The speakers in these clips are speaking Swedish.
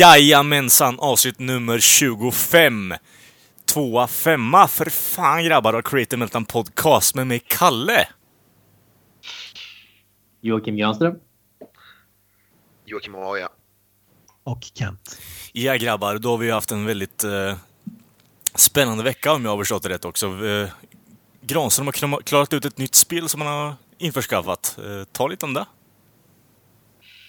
Jajamensan, avsnitt nummer 25. Tvåa, femma. För fan grabbar av Creative Meltdown Podcast med mig Kalle. Joakim Granström. Joakim Oja. Och Kent. Ja grabbar, då har vi haft en väldigt eh, spännande vecka om jag har förstått det rätt också. Eh, Granström har klarat ut ett nytt spel som han har införskaffat. Eh, ta lite om det.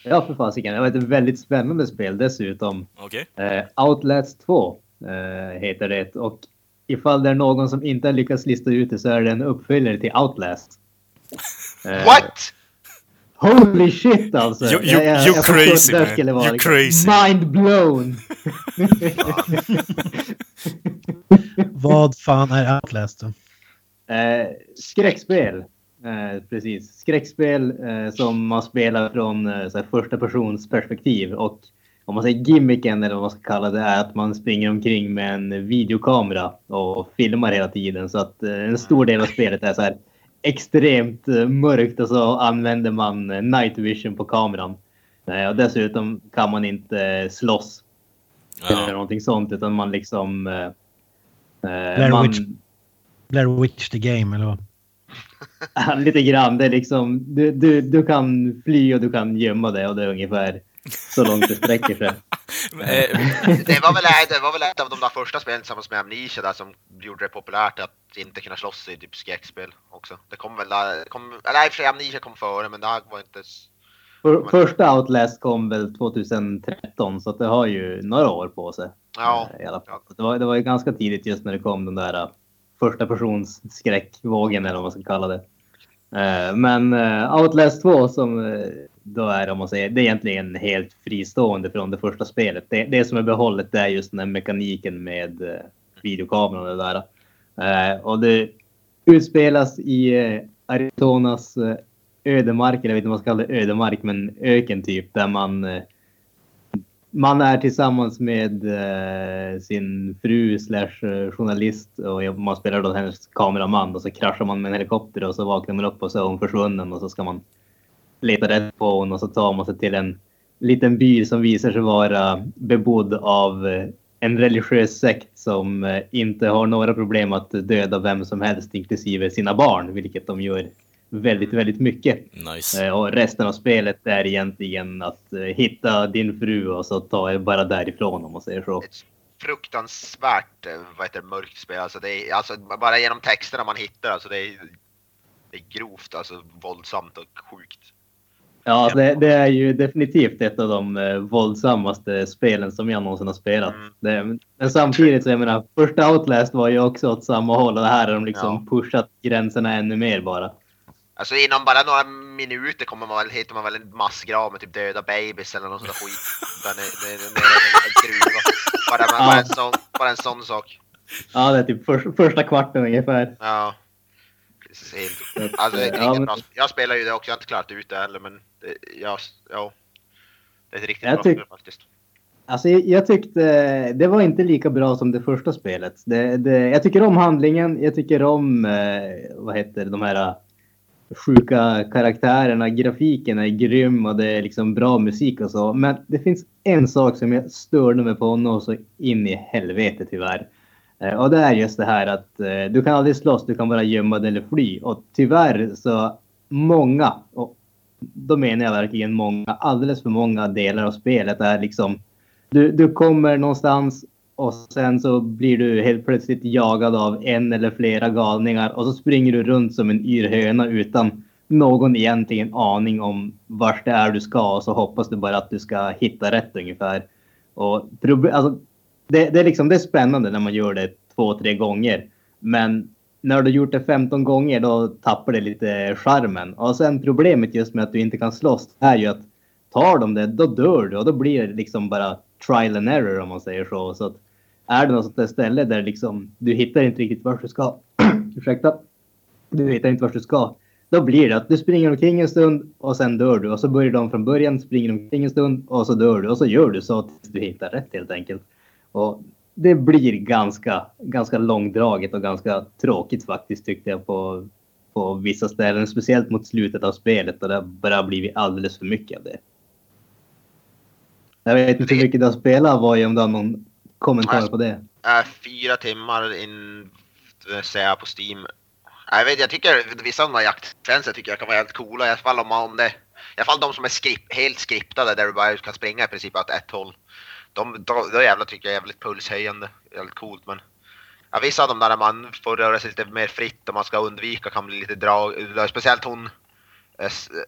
Ja, för fasiken. Det var ett väldigt spännande spel dessutom. Okej. Eh, Outlast 2 eh, heter det. Och ifall det är någon som inte har lyckats lista ut det så är det en uppföljare till Outlast. Eh, What? Holy shit alltså! You- you- Jag- jag- you jag crazy, man. You liksom crazy. Mind blown! Vad fan är Outlast då? Eh, skräckspel. Eh, precis. Skräckspel eh, som man spelar från eh, så här, första persons perspektiv. Och om man säger gimmicken eller vad man ska kalla det är att man springer omkring med en videokamera och filmar hela tiden. Så att eh, en stor del av spelet är så här extremt eh, mörkt och så använder man eh, night vision på kameran. Eh, och dessutom kan man inte eh, slåss eller Ja. någonting sånt utan man liksom... Blair man, Witch. Blair Witch the Game eller vad? Lite grann. Det är liksom, du, du, du kan fly och du kan gömma dig och det är ungefär så långt det sträcker sig. Eh, Det var, väl, det var väl ett av de där första spelen tillsammans med Amnesia där som gjorde det populärt att inte kunna slåss i typ skräckspel också. Det kom väl där, kom, eller i och för sig Amnesia kom före men det här var inte... För, första Outlast kom väl 2013 så att det har ju några år på sig. Ja. eh, I alla fall. Det, var, det var ju ganska tidigt just när det kom den där eh, första persons skräckvågen eller vad man ska kalla det. Eh, men eh, Outlast 2 som eh, då är om man säger, det är egentligen helt fristående från det första spelet. Det, det som är behållet det är just den här mekaniken med videokameran och det där. Och det utspelas i Arizonas ödemark, eller jag vet inte vad man ska kalla det, ödemark, men öken typ, där man man är tillsammans med eh, sin fru slash eh, journalist och man spelar då hennes kameraman och så kraschar man med en helikopter och så vaknar man upp och så är hon försvunnen och så ska man leta rätt på hon och så tar man sig till en liten by som visar sig vara bebodd av eh, en religiös sekt som eh, inte har några problem att döda vem som helst inklusive sina barn, vilket de gör väldigt, väldigt mycket. nice. Eh, Och resten av spelet är egentligen att eh, hitta din fru och så ta er bara därifrån om man säger så. Ett fruktansvärt eh, vad heter det, mörkt spel. Alltså, det är, alltså bara genom texterna man hittar alltså det är, det är grovt alltså våldsamt och sjukt. Ja, det, det är ju definitivt ett av de eh, våldsammaste spelen som jag någonsin har spelat. Mm. Det, men samtidigt så jag menar, första Outlast var ju också åt samma håll och det här har de liksom pushat gränserna ännu mer bara. Alltså inom bara några minuter kommer man väl, hittar man väl en massgrav med typ döda babys eller någon sån där skit. Där nere nere- nere i en liten gruva. Bara, bara, en sån, bara en sån sak. Ja, det är typ för, första kvarten ungefär. Ja. Precis, helt. Alltså, det är Ja, men- bra. Jag spelar ju det också, jag har inte klarat ut det heller men det, jag, ja. Det är ett riktigt Jag bra spel faktiskt. Alltså jag, tyckte det var inte lika bra som det första spelet. Det, det, jag tycker om handlingen, jag tycker om, eh, vad heter de här eh, sjuka karaktärerna, grafiken är grym och det är liksom bra musik och så. Men det finns en sak som jag störde mig på något så in i helvete tyvärr. Eh, och det är just det här att eh, du kan aldrig slåss, du kan bara gömma dig eller fly. Och tyvärr så många, och då menar jag verkligen många, alldeles för många delar av spelet är liksom du, du kommer någonstans och sen så blir du helt plötsligt jagad av en eller flera galningar och så springer du runt som en yr höna utan någon egentligen aning om vart det är du ska och så hoppas du bara att du ska hitta rätt ungefär. Och alltså, det, det, är liksom, det är spännande när man gör det två, tre gånger. Men när du gjort det 15 gånger då tappar det lite charmen. Och sen problemet just med att du inte kan slåss är ju att tar de det, då dör du och då blir det liksom bara trial and error om man säger så. så att, är det något sånt där ställe där liksom, du hittar inte riktigt vart du ska. Ursäkta. Du hittar inte vart du ska. Då blir det att du springer omkring en stund och sen dör du. Och så börjar de från början, springer omkring en stund och så dör du. Och så gör du så tills du hittar rätt helt enkelt. Och det blir ganska, ganska långdraget och ganska tråkigt faktiskt tyckte jag på, på vissa ställen. Speciellt mot slutet av spelet och det har bara blivit alldeles för mycket av det. Jag vet inte hur mycket du har spelat om du har någon kommentar på det. Äh, fyra timmar in, säger jag på Steam. Jag vet, jag tycker vissa av de här jaktsekvenser tycker jag kan vara helt coola. I alla fall om, om det, i alla fall de som är skrip, helt skriptade där du bara kan springa i princip åt ett håll. De, då, då jävlar tycker jag är jävligt pulshöjande, jävligt coolt men. Ja, vissa av dem där man får röra sig lite mer fritt och man ska undvika kan bli lite drag, speciellt hon eh,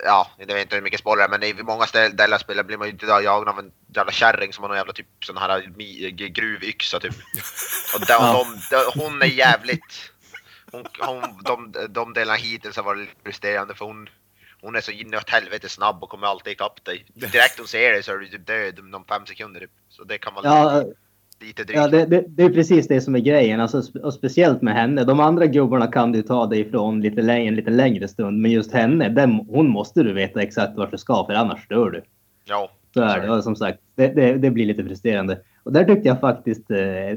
Ja, jag vet inte hur mycket spoiler men i många ställen spel blir man ju jagad av en jävla kärring som har någon jävla typ sån här gruvyxa typ. Och de, de, de, hon är jävligt... Hon, hon, de, de delarna hittills har varit frustrerande för hon, hon är så inåt helvete snabb och kommer alltid ikapp dig. Direkt hon ser dig så är du typ död om fem sekunder typ. Så det kan vara Ja, lite drygt. Ja, det, det, det är precis det som är grejen. Alltså, och speciellt med henne. De andra gubbarna kan du ta dig ifrån lite längre, en lite längre stund. Men just henne, den, hon måste du veta exakt vart du ska för annars dör du. Ja. Så är det. Och som sagt, det, det, det blir lite frustrerande. Och där tyckte jag faktiskt eh,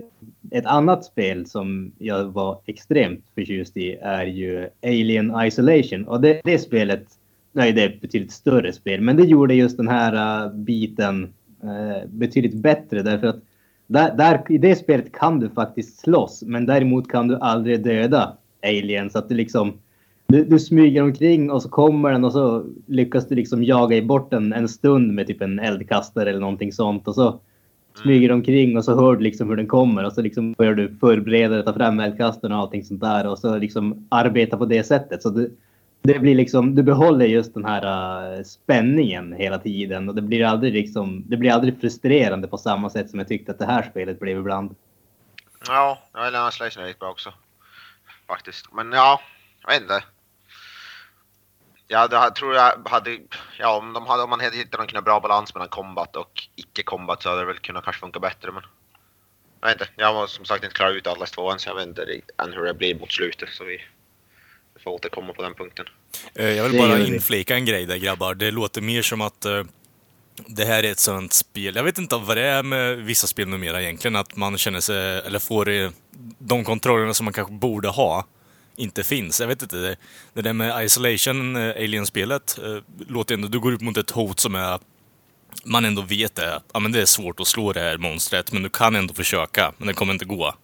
ett annat spel som jag var extremt förtjust i är ju Alien Isolation. Och det, det spelet, nej det är ett betydligt större spel, men det gjorde just den här eh, biten eh, betydligt bättre därför att där, där, i det spelet kan du faktiskt slåss, men däremot kan du aldrig döda aliens. Så att du liksom du, du smyger omkring och så kommer den och så lyckas du liksom jaga i bort den en stund med typ en eldkastare eller någonting sånt. Och så smyger du omkring och så hör du liksom hur den kommer och så liksom börjar du förbereda dig, ta fram eldkastaren och allting sånt där och så liksom arbeta på det sättet. Så du, det blir liksom, du behåller just den här uh, spänningen hela tiden och det blir aldrig liksom, det blir aldrig frustrerande på samma sätt som jag tyckte att det här spelet blev ibland. Ja, Alien Isolation är riktigt bra också. Faktiskt. Men ja, jag vet inte. Ja, det här tror jag hade, ja om, de hade, om man hade hittat någon bra balans mellan combat och icke-combat så hade det väl kunnat kanske funka bättre men. Jag vet inte, jag har som sagt inte klarat ut Atlas 2 än så jag vet inte än hur det blir mot slutet så vi får återkomma på den punkten. Eh, Jag vill bara inflika en grej där grabbar. Det låter mer som att eh, det här är ett sånt spel. Jag vet inte vad det är med vissa spel numera egentligen. Att man känner sig, eller får eh, de kontrollerna som man kanske borde ha, inte finns. Jag vet inte. Det, det där med Isolation, Alien-spelet, låter ändå, du går ut mot ett hot som är man ändå vet det. Ja, men det är svårt att slå det här monstret, men du kan ändå försöka. Men det kommer inte gå.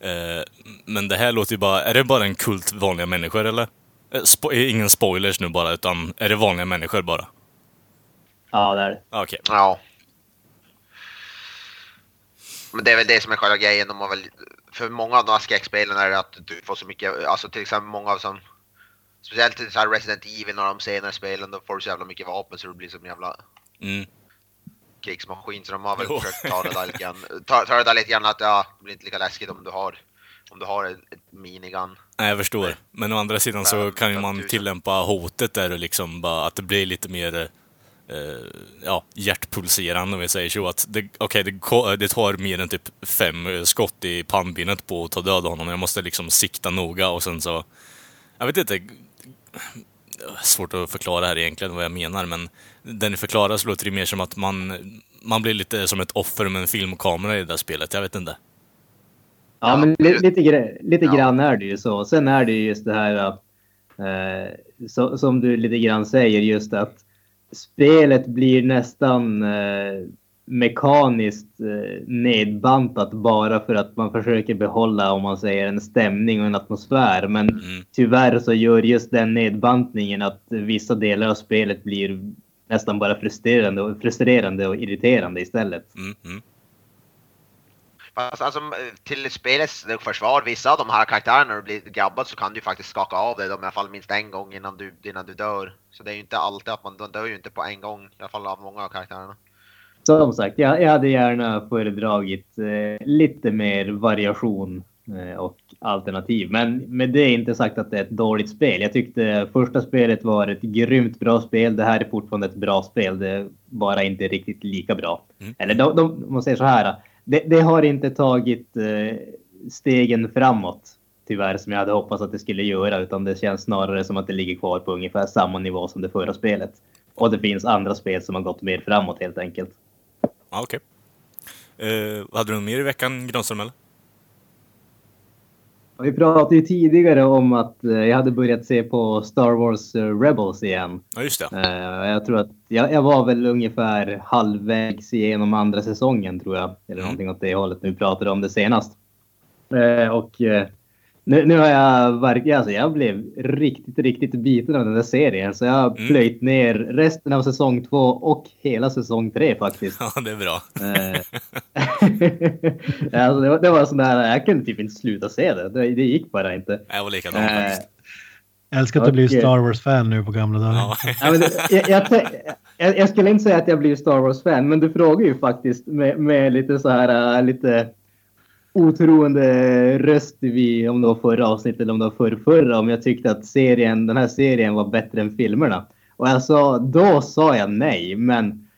Eh, men det här låter ju bara... Är det bara en kult vanliga människor, eller? Eh, Spo ingen spoilers nu bara, utan är det vanliga människor bara? Ja, det är det. Ah, Okej. Ja. Men det är väl det som är själva grejen. De har väl, för många av de här skräckspelen är det att du får så mycket, alltså till exempel många av som Speciellt i så här Resident Evil och de senare spelen, då får du så jävla mycket vapen så du blir som en jävla Mm. Krigsmaskin. Så de har väl Jo. försökt ta det där lite grann. Ta, ta det där lite grann att ja, det blir inte lika läskigt om du har om du har ett, ett minigun. Nej, jag förstår. Men å andra sidan så kan ju man 5000. tillämpa hotet där och liksom bara att det blir lite mer eh, ja, hjärtpulserande om vi säger så. Att det, okej, det, det tar mer än typ fem eh, skott i pannbenet på att ta död honom. Jag måste liksom sikta noga och sen så... Jag vet inte. Svårt att förklara här egentligen vad jag menar, men den förklarar så låter det mer som att man, man blir lite som ett offer med en filmkamera i det där spelet. Jag vet inte. Ja, Ja, men li, lite, gre- lite Ja. grann är det ju så. Sen är det ju just det här eh, så, som du lite grann säger just att spelet blir nästan eh, mekaniskt eh, nedbantat bara för att man försöker behålla, om man säger, en stämning och en atmosfär. Men Mm. tyvärr så gör just den nedbantningen att vissa delar av spelet blir nästan bara frustrerande och, frustrerande och irriterande istället. Mm, mm. Fast alltså till spelets försvar, vissa av de här karaktärerna när du blir grabbad så kan du faktiskt skaka av dig dem i alla fall minst en gång innan du, innan du dör. Så det är ju inte alltid att man de dör ju inte på en gång, i alla fall av många av karaktärerna. Som sagt, jag, jag hade gärna föredragit eh, lite mer variation eh, och alternativ. Men med det är inte sagt att det är ett dåligt spel. Jag tyckte första spelet var ett grymt bra spel. Det här är fortfarande ett bra spel. Det är bara inte riktigt lika bra. Mm. Eller de, de, man säger så här. Det, det har inte tagit eh, stegen framåt tyvärr som jag hade hoppats att det skulle göra. Utan det känns snarare som att det ligger kvar på ungefär samma nivå som det förra spelet. Och det finns andra spel som har gått mer framåt helt enkelt. Okej. Eh, hade du något mer i veckan, Granström, eller? Vi pratade ju tidigare om att eh, jag hade börjat se på Star Wars eh, Rebels igen. Ja, just det. Eh, Jag tror att jag, jag var väl ungefär halvvägs igenom andra säsongen tror jag. Eller Mm. någonting åt det hållet när vi pratade om det senast. Och nu, nu har jag verkligen, alltså jag blev riktigt, riktigt biten av den där serien. Så jag har Mm. plöjt ner resten av säsong två och hela säsong tre faktiskt. Ja, det är bra. Eh, alltså det, var, det var sån där, jag kunde typ inte sluta se det. Det, det gick bara inte. Jag var likadan Eh, faktiskt. Jag älskar att du blir. Star Wars-fan nu på gamla dagar. Ja. Ja, men det, jag, jag, jag, jag skulle inte säga att jag blir Star Wars-fan, men du frågar ju faktiskt med, med lite så här äh, lite otroende röst vid om det var förra avsnittet eller om det var förra, förra om jag tyckte att serien, den här serien var bättre än filmerna. Och jag sa, då sa jag nej, men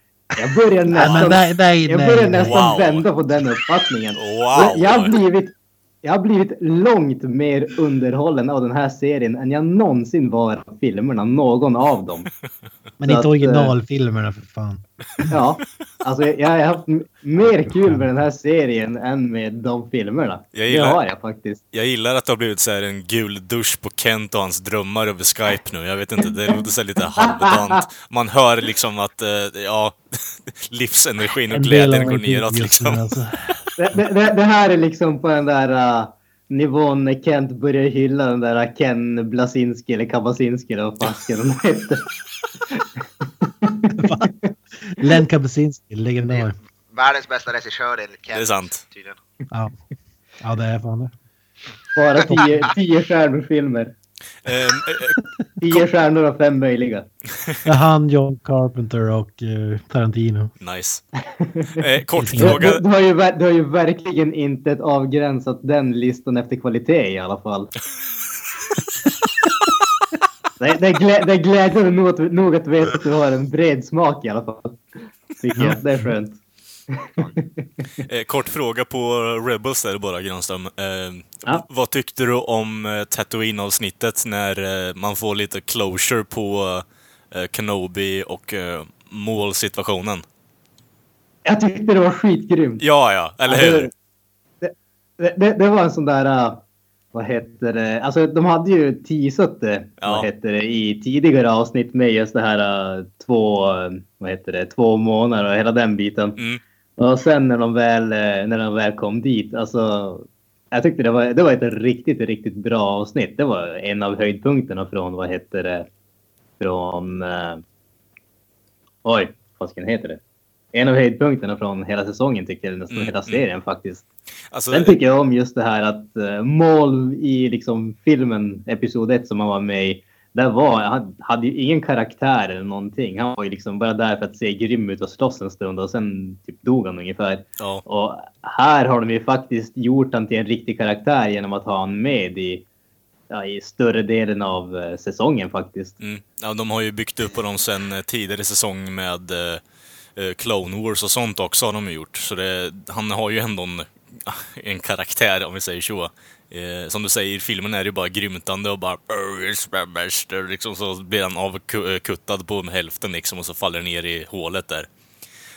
jag börjar nästan, nej, nej, jag börjar nästan Wow. vända på den uppfattningen. Wow! Jag har blivit jag har blivit långt mer underhållen av den här serien än jag någonsin var av filmerna, någon av dem. Men Så inte att, originalfilmerna för fan. Ja, alltså jag, jag har haft mer kul med den här serien än med de filmerna. Jag Det gillar- har jag faktiskt. Jag gillar att det har blivit så här en gul dusch på Kent och hans drömmar över Skype nu. Jag vet inte, det låter så här lite halvdant. Man hör liksom att, eh, ja, livsenergin och glädjen går neråt liksom. alltså. Det, det, det, det här är liksom på den där uh, nivån när Kent börjar hylla den där uh, Ken Blasinski eller Kabasinski eller vad fasken den heter. Len Kapusinski, legendar. Världens bästa regissör enligt Kent. Det är sant. Tydligen. Ja. ja, det är fan det. Bara tio, tio stjärnor filmer. Eh, eh, Tio stjärnor av fem möjliga. Han, John Carpenter och eh, Tarantino. nice. Eh, kort Du, fråga. du, du, har ju, du har ju verkligen inte avgränsat den listan efter kvalitet i alla fall. Det, det, är glä, det är glädjande nog att, nog att du har en bred smak i alla fall. Tycker jag. Det är skönt. Eh, kort fråga på Rebels där bara, Granström. Eh, Ja. Vad tyckte du om eh, Tatooine-avsnittet när eh, man får lite closure på eh, Kenobi och eh, målsituationen? Jag tyckte det var skitgrymt. Ja, ja, eller hur? det- Det, det, det var en sån där... äh, vad heter det? Alltså de hade ju teasat det, Ja. vad heter det, i tidigare avsnitt med just det här äh, två, äh, vad heter det, två månader och hela den biten. Mm. Och sen när de väl, eh, när de väl kom dit, alltså. Jag tyckte det var, det var ett riktigt, riktigt bra avsnitt. Det var en av höjdpunkterna från, vad heter det, från, eh, oj, vad ska heter det? En av höjdpunkterna från hela säsongen tycker jag, nästan Mm, hela mm. serien faktiskt. Alltså, Sen tycker jag om just det här att uh, mål i liksom filmen Episod 1 som han var med i. Där var, han hade ju ingen karaktär eller någonting. Han var ju liksom bara där för att se grym ut och slåss en stund och sen typ dog han ungefär. ja. Och här har de ju faktiskt gjort han till en riktig karaktär genom att ha han med i, ja, i större delen av eh, säsongen faktiskt. Mm. Ja, de har ju byggt upp dem sen eh, tidigare säsong med eh, Clone Wars och sånt också har de gjort. Så det, han har ju ändå en, en karaktär om vi säger så. Eh, som du säger, i filmen är ju bara grymtande och bara liksom så blir han avkuttad på hälften liksom och så faller ner i hålet där.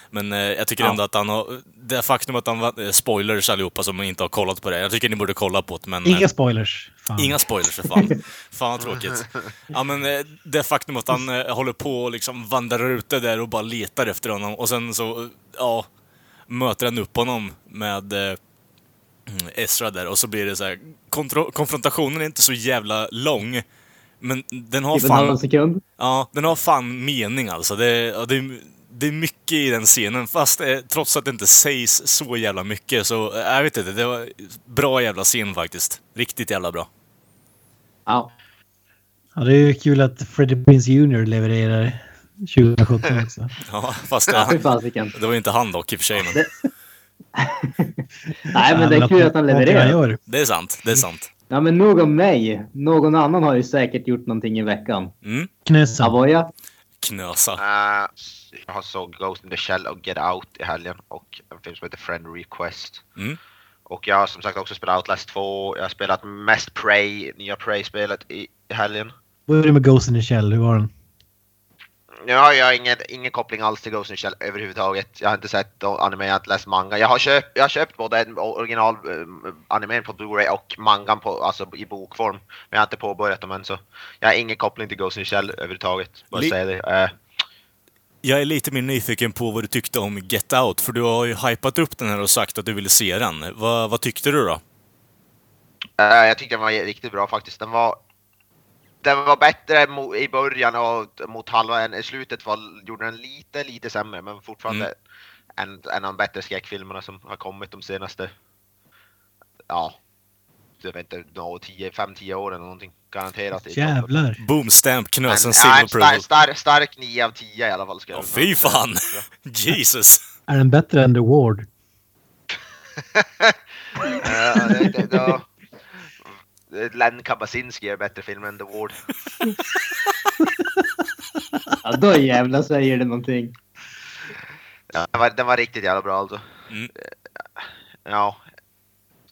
Men eh, jag tycker Ja. ändå att han har... Det faktum att han. Eh, spoilers allihopa som inte har kollat på det. Jag tycker ni borde kolla på det, men... eh, Inga spoilers. Fan. Inga spoilers för fan. fan vad tråkigt. Ja men eh, det faktum att han eh, håller på och liksom vandrar ute där och bara letar efter honom och sen så, eh, ja, möter han upp honom med eh, Ezra där och så blir det så här, konfrontationen är inte så jävla lång. Men den har fan, sekund. ja, den har fan mening alltså. Det, det, det är mycket i den scenen, fast eh, trots att det inte sägs så jävla mycket så, eh, jag vet inte, det var bra jävla scen faktiskt. Riktigt jävla bra. Ja. Ja, det är ju kul att Freddie Prinze Jr. levererar 2017 också. Ja, fast det, det var ju inte han dock i och för sig. Men... Nej, men det är kul att han levererar. Det är sant, det är sant. Ja, men nog om mig. Någon annan har ju säkert gjort någonting i veckan. Mm. Knösa. Avoya? Knösa. Eh, jag har såg Ghost in the Shell och Get Out i helgen och en film som heter Friend Request. Mm. Och jag har som sagt också spelat Outlast 2. Jag har spelat mest Prey, nya Prey-spelet i, i helgen. Vad är det med Ghost in the Shell? Hur var den? Ja, jag har ingen, ingen koppling alls till Ghost in the Shell överhuvudtaget. Jag har inte sett anime, jag har inte läst manga. Jag har köpt, jag har köpt både en original eh, animen på Blu-ray och mangan på, alltså i bokform. Men jag har inte påbörjat dem än så. Jag har ingen koppling till Ghost in the Shell överhuvudtaget. Bara Li- säga det. Eh, Jag är lite mer nyfiken på vad du tyckte om Get Out, för du har ju hypat upp den här och sagt att du ville se den. Vad, vad tyckte du då? Eh, jag tyckte den var riktigt bra faktiskt. Den var, den var bättre i början och mot halva i slutet var, gjorde den lite, lite sämre. Men fortfarande en, en av de bättre skräckfilmerna som har kommit de senaste, ja, jag vet inte, 5-10 åren eller någonting. Garanterat. Jävlar. Boom stamp, knösen, En, silver en stark, approval. stark, stark 9 av 10 i alla fall. Ska jag väl fy fan! Jesus! Är den bättre än The Ward? Ja, det, det, då, Len Kabasinski är bättre film än The Ward. Ja, då jävlar säger det någonting. Ja, den, var, den var riktigt jävla bra alltså. Mm. Ja.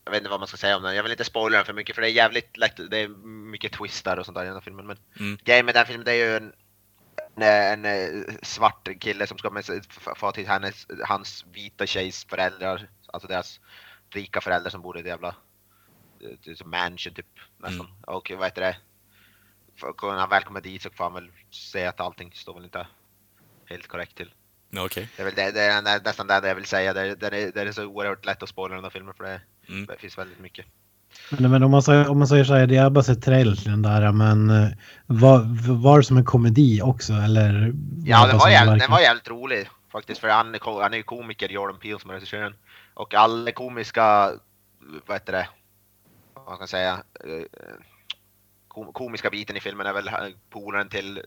Jag vet inte vad man ska säga om den. Jag vill inte spoila den för mycket för det är jävligt lätt. Det är mycket twistar och sånt där i den här filmen. Men Mm. grejen med den filmen det är ju en, en, en eh, svart kille som ska med sig, få till hennes, hans vita tjejs föräldrar. Alltså deras rika föräldrar som bor i ett jävla eh, det som mansion typ. Nästan. Mm. Och vad heter det? För- När han väl kommer dit så får han väl se att allting står väl inte helt korrekt till. Okej. Det är, väl det, det är nä- nästan det jag vill säga. Det, det, det är så oerhört lätt att spoila den här filmen för det, Mm. det finns väldigt mycket. Men, men om, man säger, om man säger så här, jag har bara sett trailern till den där, men eh, var, var det som en komedi också eller? Ja, det den var, jävligt, den var jävligt rolig faktiskt. För han är, han är ju komiker, Jordan Peele som är regissören. Och alla komiska, vad heter det, vad man kan säga, eh, kom, komiska biten i filmen är väl eh, polaren till,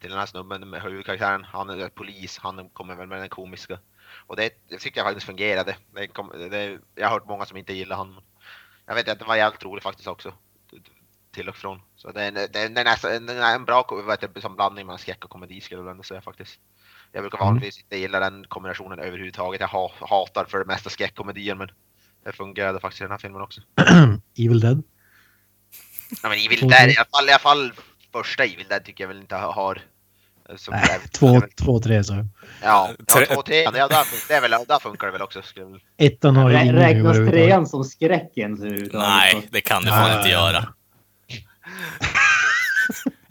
till den här snubben med huvudkaraktären. Han är polis, han kommer väl med den komiska. Och det, det tyckte jag faktiskt fungerade. Det kom, det, jag har hört många som inte gillar han. Jag vet att det var jävligt roligt faktiskt också. Till och från. Så det är, det är, det är, en bra det, som blandning mellan skräck och komedi skulle jag ändå säga faktiskt. Jag brukar Mm. vanligtvis inte gilla den kombinationen överhuvudtaget. Jag ha, hatar för det mesta skräckkomedier men det fungerade faktiskt i den här filmen också. Evil Dead? Ja, men Evil Dead, i alla fall, i alla fall första Evil Dead tycker jag väl inte ha- har. Som Nej, är- två, två, tre så. Ja, Tre- ja två, tre. Ja, där, det är väl, där funkar det väl också. Ettan har ju Räknas trean som skräcken? Nej, det kan du fan inte göra.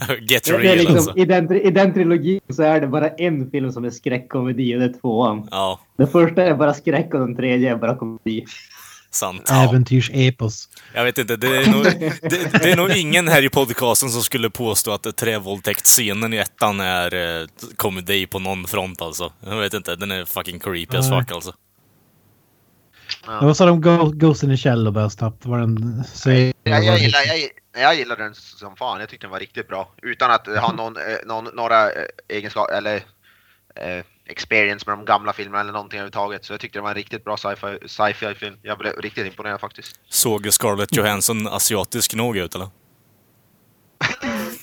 Get Det, det är real liksom, alltså. i, den, I den trilogin så är det bara en film som är skräckkomedi och det är tvåan. Ja, Den första är bara skräck och den tredje är bara komedi. Sant. Äventyrsepos. Jag vet inte, det är, nog, det, det är nog ingen här i podcasten som skulle påstå att trävåldtäktsscenen i ettan är eh, komedi på någon front alltså. Jag vet inte, den är fucking creepy as fuck alltså. Men vad sa de om Go- Ghost in the Shell då bara snabbt? Var den... Säg, Jag, jag, gillar, jag, jag gillar den som fan. Jag tyckte den var riktigt bra. Utan att ha någon, eh, någon, några eh, egenskaper eller eh, experience med de gamla filmerna eller någonting överhuvudtaget. Så jag tyckte det var en riktigt bra sci-fi sci film. Jag blev riktigt imponerad faktiskt. Såg Scarlett Johansson asiatisk nog ut eller?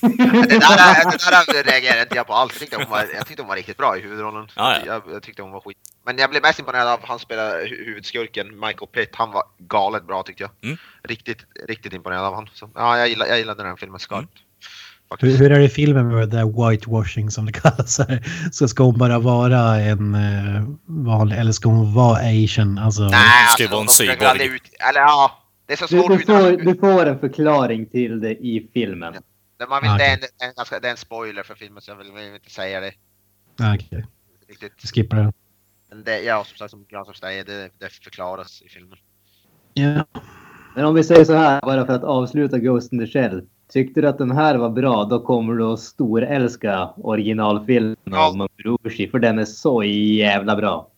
Det där, det där reagerade inte jag på alls. Jag tyckte hon var, jag tyckte hon var riktigt bra i huvudrollen. Ja, ja. Jag, jag tyckte hon var skit. Men jag blev mest imponerad av han spelade hu- huvudskurken, Michael Pitt. Han var galet bra tyckte jag. Mm. Riktigt, riktigt imponerad av. Så, ja, jag, gillar, jag gillade den här filmen skarpt. Mm. Hur, hur är det i filmen med det där whitewashing som det kallas? Här? Så ska hon bara vara en eh, vanlig, eller ska hon vara asian? Alltså, Nej, ska ju vara en cyborg. Ut, eller ja, det är så Du, svårt du, uttala- får, du får en förklaring till det i filmen. Det- Man vill, Ah, det, är en, en ganska, det är en spoiler för filmen så jag vill, vill inte säga det okej. riktigt. Vi skippar det. Men det, ja, som sagt, som Granström säger, det, det förklaras i filmen. Ja. Men om vi säger så här, bara för att avsluta Ghost in the Shell. Tyckte du att den här var bra, då kommer du att storälska originalfilmen Ja. av Mamburushi, för den är så jävla bra.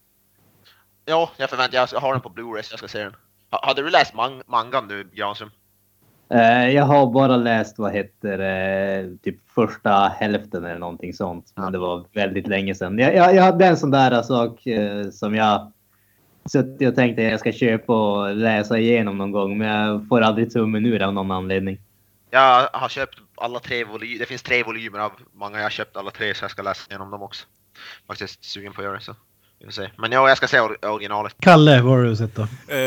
Ja, jag förväntar jag har den på Blu-ray så jag ska se den. Ha, hade du läst man, mangan nu, Granström? Eh, jag har bara läst, vad heter det, typ första hälften eller någonting sånt. Men det var väldigt länge sedan. Jag, jag, jag hade en sån där sak eh, som jag suttit och tänkt att jag ska köpa och läsa igenom någon gång, men jag får aldrig tummen ur av någon anledning. Jag har köpt alla tre volymer. Det finns tre volymer av många. Jag har köpt alla tre så jag ska läsa igenom dem också. Faktiskt sugen på att göra det så. Men ja, jag ska se or- originalet. Kalle, vad har du sett då? Eh,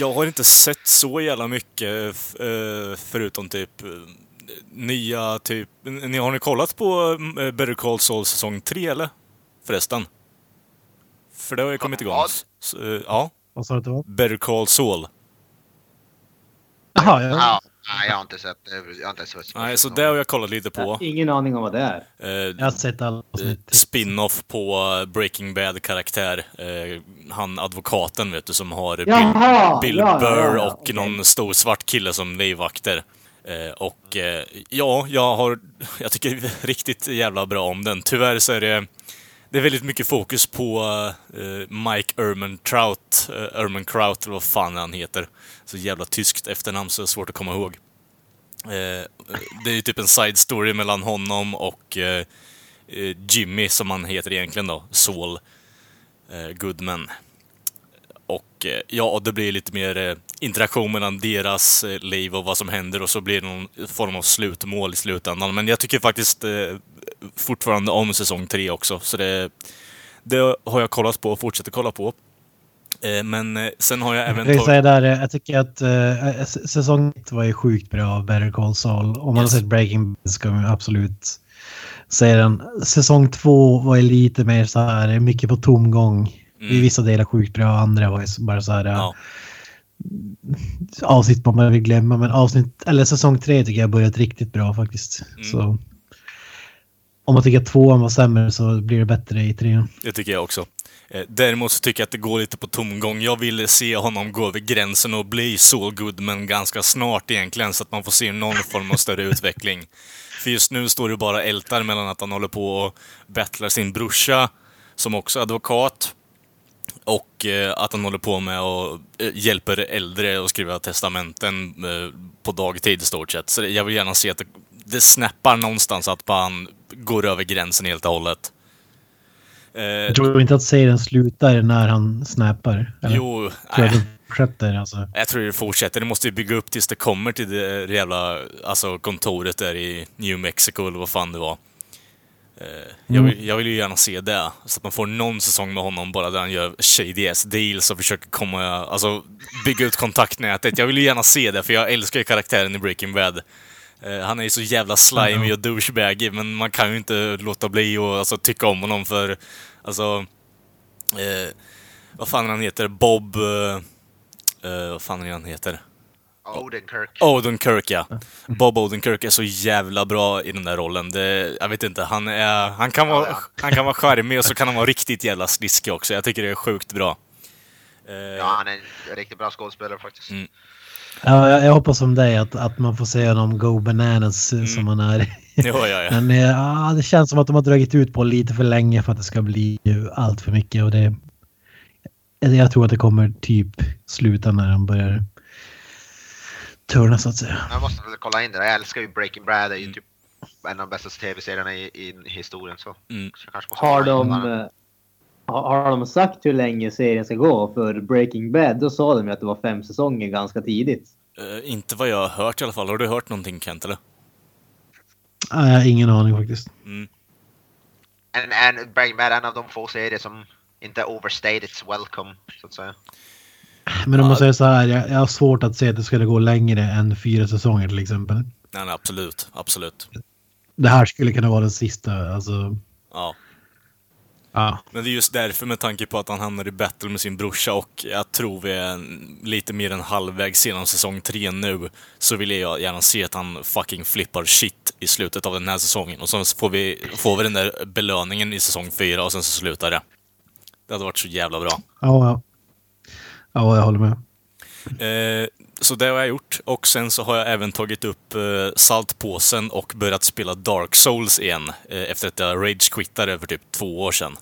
jag har inte sett så jävla mycket eh, förutom typ eh, nya typ... Ni, har ni kollat på Better Call Saul säsong 3 eller? Förresten. För det har ju kommit igång. Vad? S- eh, ja. Vad sa du att det var? Better Call Saul. Jaha, ja. Ja, nej, jag har inte sett det. Jag har inte sett Nej, så det har jag kollat lite på. Ingen aning om vad det är. Eh, Jag har sett alla eh, avsnitt. Spin-off på eh, Breaking Bad-karaktär. Eh, han advokaten vet du som har Bill, Jaha! Bill Ja, ja, Burr ja, ja, och okej. någon stor svart kille som livvakter. Eh, och eh, ja, jag har... Jag tycker riktigt jävla bra om den. Tyvärr så är det... Det är väldigt mycket fokus på uh, Mike Ehrmantraut, uh, eh, Ehrmankraut eller vad fan han heter. Så jävla tyskt efternamn så det är svårt att komma ihåg. Uh, det är ju typ en side story mellan honom och uh, Jimmy, som han heter egentligen då, Saul Goodman. Och ja, och det blir lite mer interaktion mellan deras liv och vad som händer och så blir det någon form av slutmål i slutändan. Men jag tycker faktiskt fortfarande om säsong tre också, så det, det har jag kollat på och fortsätter kolla på. Eh, men eh, sen har jag även Jag, tagit... säga där, eh, jag tycker att uh, säsong 1 var ju sjukt bra av Better Call Saul. Om man Yes. har sett Breaking Bad ska man absolut säga den. Säsong 2 var ju lite mer så här, mycket på tomgång. Mm. I vissa delar sjukt bra, andra var ju bara så här Ja. avsnitt man vill glömma. Men avsnitt, eller säsong 3 tycker jag börjat riktigt bra faktiskt. Mm. Så om man tycker att tvåan var sämre så blir det bättre i trean. Det tycker jag också. Eh, Däremot så tycker jag att det går lite på tomgång. Jag ville se honom gå över gränsen och bli Saul Goodman ganska snart egentligen, så att man får se någon form av större utveckling. För just nu står det bara ältar mellan att han håller på och battlar sin brorsa, som också är advokat, och eh, att han håller på med och eh, hjälper äldre att skriva testamenten på dagtid i stort sett. Så jag vill gärna se att det, det snappar någonstans att han går över gränsen helt och hållet. Eh, Jag tror inte att serien slutar när han snappar. Eller? Jo, Tror jag det fortsätter alltså. jag tror det fortsätter. Det måste ju bygga upp tills det kommer till det det jävla alltså kontoret där i New Mexico eller vad fan det var. Eh, Jag vill, jag vill ju gärna se det, så att man får någon säsong med honom bara där han gör shady ass deals och försöker komma, alltså bygga ut kontaktnätet. Jag vill ju gärna se det, för jag älskar ju karaktären i Breaking Bad. Eh, Han är ju så jävla slimy och douchebaggy, men man kan ju inte låta bli och alltså, tycka om honom för, alltså... Eh, vad fan han heter? Bob... Eh, eh, vad fan är han heter? Odenkirk. Odenkirk, ja. Bob Odenkirk är så jävla bra i den där rollen. Det, jag vet inte, han, är, han, kan vara, Ja, han kan vara charmig och så kan han vara riktigt jävla sliskig också. Jag tycker det är sjukt bra. Eh, Ja, han är en riktigt bra skådespelare faktiskt. Mm. Ja, jag, jag hoppas som dig att, att man får se honom go bananas eh, som han är. ja, ja, ja. Men eh, ja, det känns som att de har dragit ut på lite för länge för att det ska bli ju allt för mycket. Och det, jag tror att det kommer typ sluta när han börjar turna så att säga. Jag måste väl kolla in det. Jag älskar ju Breaking Bad. Det är ju typ en av de bästa tv-serierna i, i historien. Så. Mm. så jag kanske måste Har de, har de sagt hur länge serien ska gå? För Breaking Bad, då sa de ju att det var fem säsonger ganska tidigt. Eh, inte vad jag har hört i alla fall. Har du hört någonting Kent, eller? Ja, jag har ingen aning faktiskt. Mm. En, en, Breaking Bad är en av de få serier som inte overstayed its welcome, så att säga. Men om man säger så här, jag, jag har svårt att se att det skulle gå längre än fyra säsonger till exempel. Nej, nej, absolut. Absolut. Det här skulle kunna vara den sista, alltså. Ja. Ja. Men det är just därför, med tanke på att han hamnar i battle med sin brorsa och jag tror vi är lite mer än halvvägs genom säsong tre nu, så vill jag gärna se att han fucking flippar shit i slutet av den här säsongen. Och så får vi, får vi den där belöningen i säsong fyra och sen så slutar det. Det hade varit så jävla bra. Ja, ja. Ja, jag håller med. Eh, så det har jag gjort. Och sen så har jag även tagit upp eh, saltpåsen och börjat spela Dark Souls igen. Eh, efter att jag rage-quittade för typ två år sedan.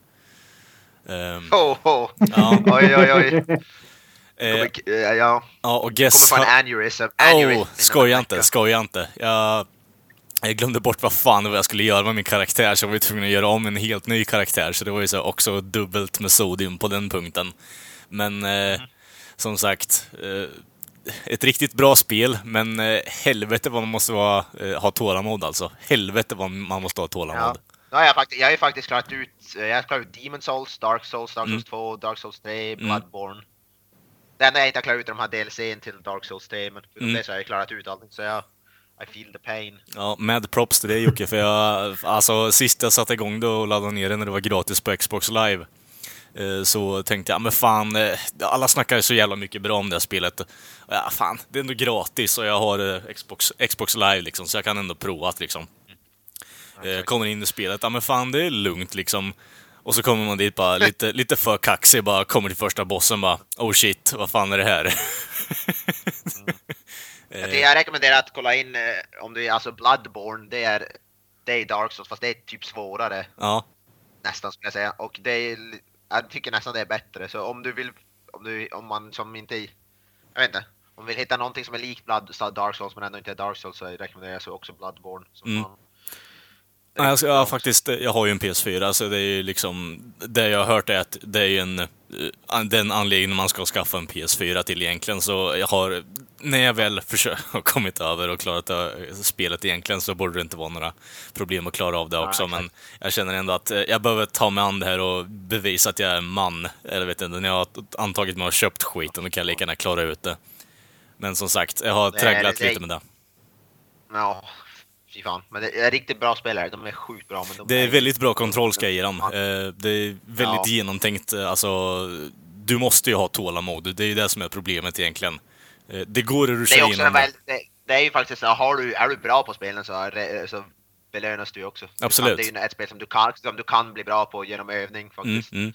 Ehm, Oh, oh. ja, Oj, oj, oj. eh, Kommer, eh, ja, ja, och guess kommer få en aneurysm. aneurysm Oh, skoja inte, skoja inte. Jag, Jag glömde bort vad fan var jag skulle göra med min karaktär, så jag var tvungen att göra om en helt ny karaktär. Så det var ju så också dubbelt med sodium på den punkten. Men eh, som sagt, eh, ett riktigt bra spel, men eh, helvete vad man måste vara, eh, ha tålamod alltså. Helvete vad man måste ha tålamod. Ja. Har jag, faktiskt, jag har ju faktiskt klarat ut, eh, jag har klarat ut Demon Souls, Dark Souls, Dark Souls 2, Dark Souls 3, Bloodborne. Det enda jag inte har klarat ut är de här DLCn till Dark Souls 3, men förutom Mm. det så har jag klarat ut allting. Så jag, I feel the pain. Ja, mad props till dig Jocke, för jag, alltså sist jag satte igång det och laddade ner det när det var gratis på Xbox Live, eh, så tänkte jag, men fan, eh, alla snackar så jävla mycket bra om det här spelet. Ja, fan, det är ändå gratis och jag har eh, Xbox, Xbox Live liksom, så jag kan ändå prova det liksom. Eh, kommer in i spelet, ja men fan det är lugnt liksom. Och så kommer man dit bara lite, lite för kaxig, bara kommer till första bossen bara, oh shit, vad fan är det här? Jag, tycker- jag rekommenderar att kolla in eh, om du är alltså Bloodborne, det är, det är Dark Souls fast det är typ svårare ja, nästan skulle jag säga. Och det är, jag tycker nästan det är bättre. Så om du vill, om, du, om man som inte, jag vet inte, om man vill hitta någonting som är likt Blood, Dark Souls men ändå inte är Dark Souls så rekommenderar jag så också Bloodborne. Som Mm. fan. Nej, alltså, jag, faktiskt, jag har ju en PS4, så det är ju liksom... Det jag har hört är att det är en, eh, den anledningen man ska skaffa en PS4 till egentligen, så jag har... När jag väl har kommit över och klarat av spelet egentligen så borde det inte vara några problem att klara av det också, exakt. men jag känner ändå att eh, jag behöver ta mig an det här och bevisa att jag är man. Eller vet inte, när jag har antagit mig och köpt skiten, då kan jag lika gärna klara ut det. Men som sagt, jag har tragglat det- lite med det. Ja, fy fan. Men det är riktigt bra spelare, de är sjukt bra. Men de Det är väldigt bra kontroll ska jag ge dem. Eh, Det är väldigt Ja. genomtänkt. Alltså, du måste ju ha tålamod. Det är ju det som är problemet egentligen. Eh, Det går att ruscha är, igenom en det. väl, det, det är ju faktiskt så, har du, är du bra på spelen så, är, så belönas du också. Du Absolut. Kan, det är ju ett spel som du, kan, som du kan bli bra på genom övning Mm, faktiskt. mm.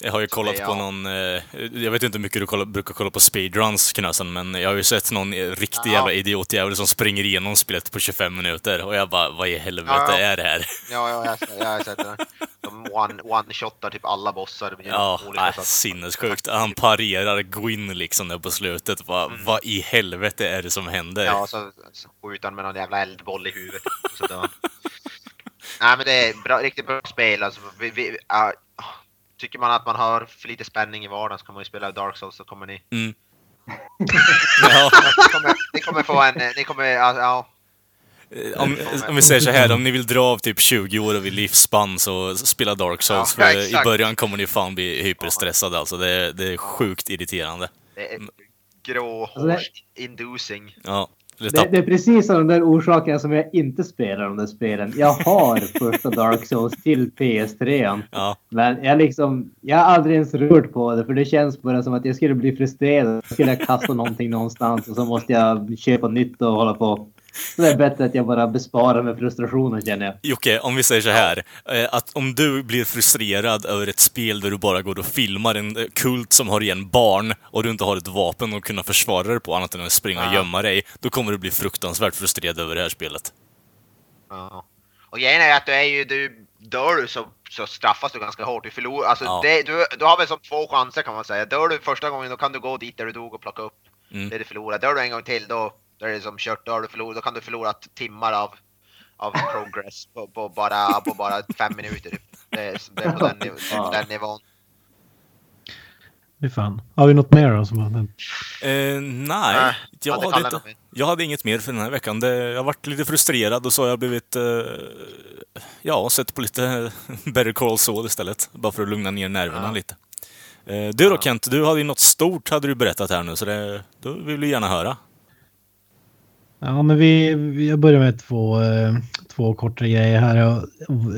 Jag har ju kollat på någon, eh, jag vet inte hur mycket du kollar, brukar kolla på speedruns Knösen, men jag har ju sett någon riktig Ja. jävla idiotjävel som springer igenom spelet på 25 minuter och jag bara, vad i helvete Ja, ja. är det här? Ja, ja jag, jag har sett det. De one- one-shotar typ alla bossar. Ja, olika äh, sinnessjukt. Han parerar Gwyn liksom där på slutet. Vad, vad i helvete är det som händer? Mm. Ja, så, så skjuter han med någon jävla eldboll i huvudet. Så dör. Nej men det är bra, riktigt bra spel alltså. Vi, vi, ja, tycker man att man har för lite spänning i vardagen så kan man ju spela Dark Souls så kommer ni... Mm. Ja. Ni kommer, ni kommer få en... Ni kommer... Ja, ja, Eh, Om, om vi säger så här, om ni vill dra av typ 20 år och vid livsspann så spela Dark Souls. Ja, för I början kommer ni fan bli hyperstressade alltså. Det, är- det är sjukt irriterande. det är grå Alltså, det- inducing. Ja. Det, det är precis av de där orsakerna som jag inte spelar de där spelen. Jag har första Dark Souls till PS3. Ja. Men jag liksom, jag har aldrig ens rört på det för det känns bara som att jag skulle bli frustrerad. Skulle jag kasta någonting någonstans och så måste jag köpa nytt och hålla på. Det är bättre att jag bara besparar mig frustrationen känner jag. Jocke, om vi säger så här. eh, Att om du blir frustrerad över ett spel där du bara går och filmar en eh, kult som har igen barn och du inte har ett vapen att kunna försvara dig på annat än att springa och gömma dig, då kommer du bli fruktansvärt frustrerad över det här spelet. Ja. Och grejen är att du är ju, du, dör du så, så straffas du ganska hårt. Du förlorar, alltså Ja. det, du, du har väl som två chanser kan man säga. Dör du första gången då kan du gå dit där du dog och plocka upp Mm. det du förlorar. Dör du en gång till då, då är det som kört, då har du förlorat, då kan du förlora timmar av, av progress på, på, bara, på bara fem minuter. typ. Det är, det är på den, niv- det på den nivån. Fy fan. Har vi något mer då som har hänt? Eh, nej, jag, hade inte, jag hade inget mer för den här veckan. Det, jag har varit lite frustrerad och så har jag blivit... Eh, ja, sett på lite Better Call Saul istället. Bara för att lugna ner nerverna Ja. lite. Eh, du då Kent, du hade ju något stort hade du berättat här nu, så det, då vill vi gärna höra. Ja, men vi, vi jag börjar med två, eh, två korta grejer här. Jag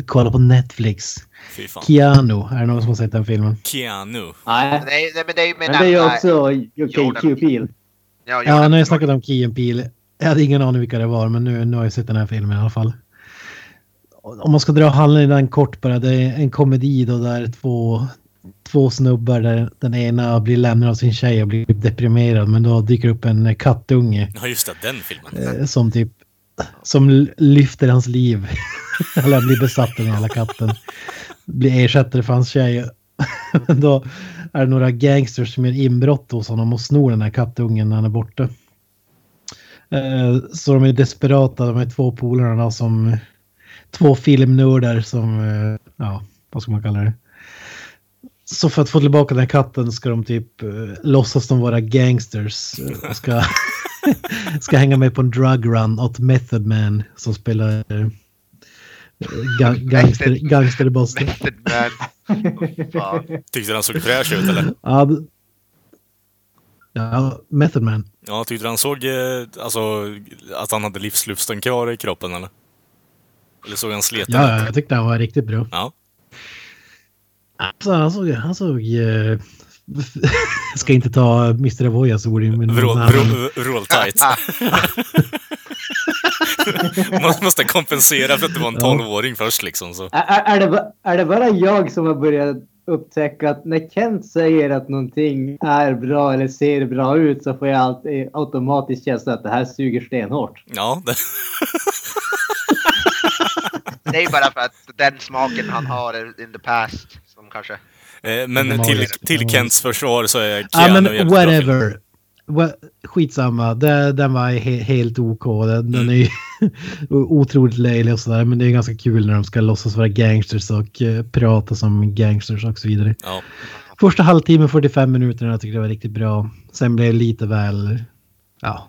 kollar på Netflix. Fy fan. Keanu, är det någon som har sett den filmen? Keanu. Nej, det är, det- men det är ju med men det är också OKQ Peel. Ja, Ja, nu har jag snackat om Key and Peele. Jag hade ingen aning vilka det var, men nu, nu har jag sett den här filmen i alla fall. Om man ska dra handlingen i den kort bara, det är en komedi då där två, två snubbar där den ena blir lämnad av sin tjej och blir deprimerad men då dyker upp en kattunge Ja, just det, den filmen. eh, som typ som lyfter hans liv. Eller han blir besatt av den hela katten. Blir ersättare för hans tjej. då är det några gangsters som gör inbrott hos honom och snor den här kattungen när han är borta. Eh, Så de är desperata, de är två polarna som två filmnördar som, eh, ja, vad ska man kalla det? Så för att få tillbaka den här katten ska de typ eh, låtsas de vara gangsters eh, och ska, ska hänga med på en drug run åt Method Man som spelar eh, ga, gangster, gangsterbossen. Method man. Tyckte han såg fräsch ut eller? Ja, ja, Method Man. Ja, tyckte han såg alltså, att han hade livslusten kvar i kroppen eller? Eller såg han sliten Ja, ut? jag tyckte han var riktigt bra. Ja. Så han såg, han såg eh, jag ska inte ta Mr. Avoyas ord i min vrål tight. Man måste kompensera för att det var en Ja. 12-åring först liksom. Så. Är, är, det, är det bara jag som har börjat upptäcka att när Kent säger att någonting är bra eller ser bra ut så får jag alltid automatiskt känsla att det här suger stenhårt. Ja, det, Det är ju bara för att den smaken han har in the past kanske... eh, men till, till Kents försvar så är Ja, Keanu men bra film. whatever. Wa- Skitsamma, det, den var he helt OK. Den, den är ju otroligt löjlig och sådär. Men det är ganska kul när de ska låtsas vara gangsters och eh, prata som gangsters och så vidare. Ja. Första halvtimmen, 45 minuterna, jag tyckte det var riktigt bra. Sen blev det lite väl, ja,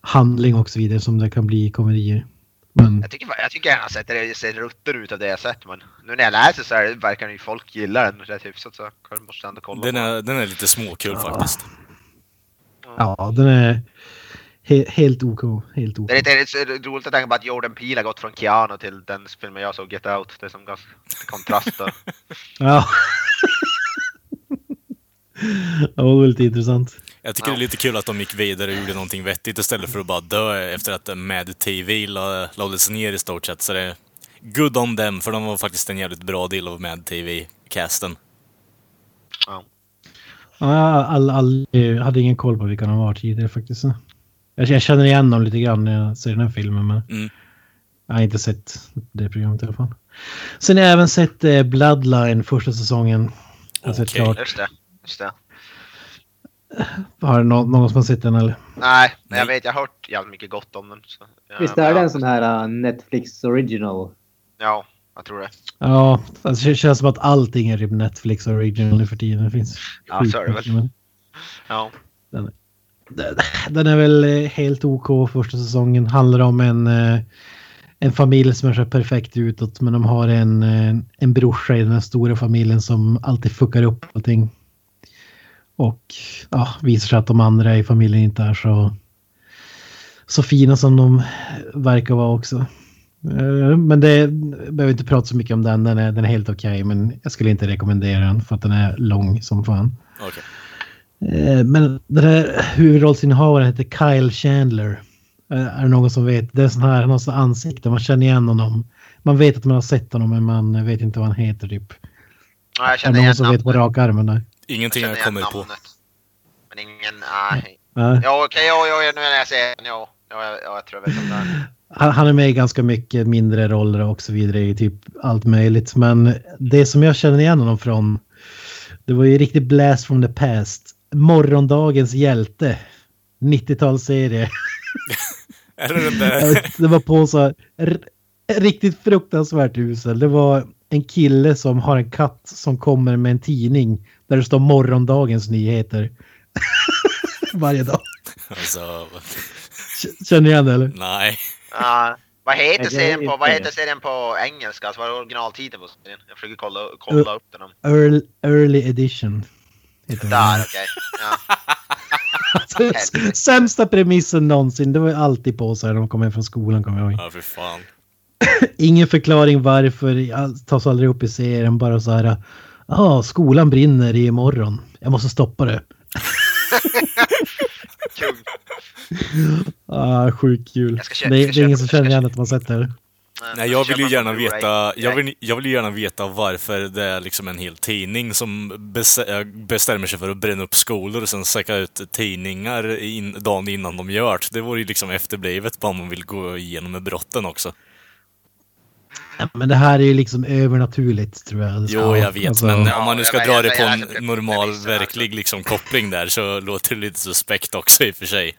handling och så vidare som det kan bli i komedier. Men Jag tycker, jag tycker jag har sett det ser rutten ut av det jag sett men nu när jag läser så är det, verkar ju folk gilla den rätt hyfsat så jag måste ändå kolla Den är, den är lite småkul faktiskt. ja, den är he helt OK. Helt OK. Det är lite, det är roligt att tänka på att Jordan Peele har gått från Keanu till den filmen jag såg, Get Out. Det är som ganska kontrast. Ja. det var lite intressant. Jag tycker det är lite kul att de gick vidare och gjorde någonting vettigt istället för att bara dö efter att Mad TV la- lades ner i stort sett. Så det är good on them, för de var faktiskt en jävligt bra del av Mad TV-casten. Ja. Ja, jag all, all, jag hade ingen koll på vilka de var tidigare faktiskt. Jag, jag känner igen dem lite grann när jag ser den här filmen men Mm. jag har inte sett det programmet i alla fall. Sen har jag även sett eh, Bloodline första säsongen. Okej. klart. Just det. Just det. Har nå- någon som har sett den eller? Nej, men jag vet, jag har hört jävligt mycket gott om den. Så, ja, Visst är det en sån här uh, Netflix original? Ja, jag tror det. Ja, alltså, det känns som att allting är typ Netflix original nu för tiden. Det finns Ja, så är det väl. men- Ja. Den, den är väl eh, helt OK första säsongen. Handlar om en, eh, en familj som är så perfekt utåt men de har en, eh, en brorsa i den här stora familjen som alltid fuckar upp allting. Och ja, visar sig att de andra i familjen inte är så, så fina som de verkar vara också. Eh, Men det behöver inte prata så mycket om den. Den är, den är helt okej men jag skulle inte rekommendera den för att den är lång som fan. Okej. Eh, Men den här huvudrollsinnehavaren heter Kyle Chandler. Eh, Är det någon som vet? Det är sån här, han har sån ansikte, man känner igen honom. Man vet att man har sett honom men man vet inte vad han heter typ. ja jag Är känner det någon igen som vet på rak armen? Ingenting jag igen kommer på. Men ingen, nej. Nej. Ja okej, ja, ja, nu när jag ser den, ja. Ja, ja, ja, jag tror jag vet om det är. Han han är med i ganska mycket mindre roller och så vidare i typ allt möjligt. Men det som jag känner igen honom från, det var ju riktigt blast from the past. Morgondagens hjälte. 90-talsserie. Är det? Det var på så här, riktigt fruktansvärt usel. Det var en kille som har en katt som kommer med en tidning där det står morgondagens nyheter. Varje dag. Alltså, Känner ni igen det eller? nej. Ja, vad heter serien på, vad heter serien på engelska? Alltså, vad är originaltiteln på serien? Jag försöker kolla, kolla upp den. Early, early edition. Där, okej. Ja. Alltså, Sämsta premissen någonsin. Det var ju alltid på så här när de kom hem från skolan kommer jag ihåg. Ja, för fan. Ingen förklaring varför. Tas aldrig upp i serien. Bara så här. Ja, skolan brinner imorgon. Jag måste stoppa det. Ah, sjukt kul. Köpa- det, det är ingen som känner igen att man sett det. Nej, jag vill ju gärna veta, jag vill, jag vill gärna veta varför det är liksom en hel tidning som äh, bestämmer sig för att bränna upp skolor och sen säcka ut tidningar in, dagen innan de gör det. Det vore ju liksom efterblivet bara om man vill gå igenom med brotten också. Men det här är ju liksom övernaturligt tror jag. Jo, jag vet, Alltså, men om man nu ska dra jag- det på jag- en jag- normal, premisserna, verklig liksom, koppling där så låter det lite suspekt också i och för sig.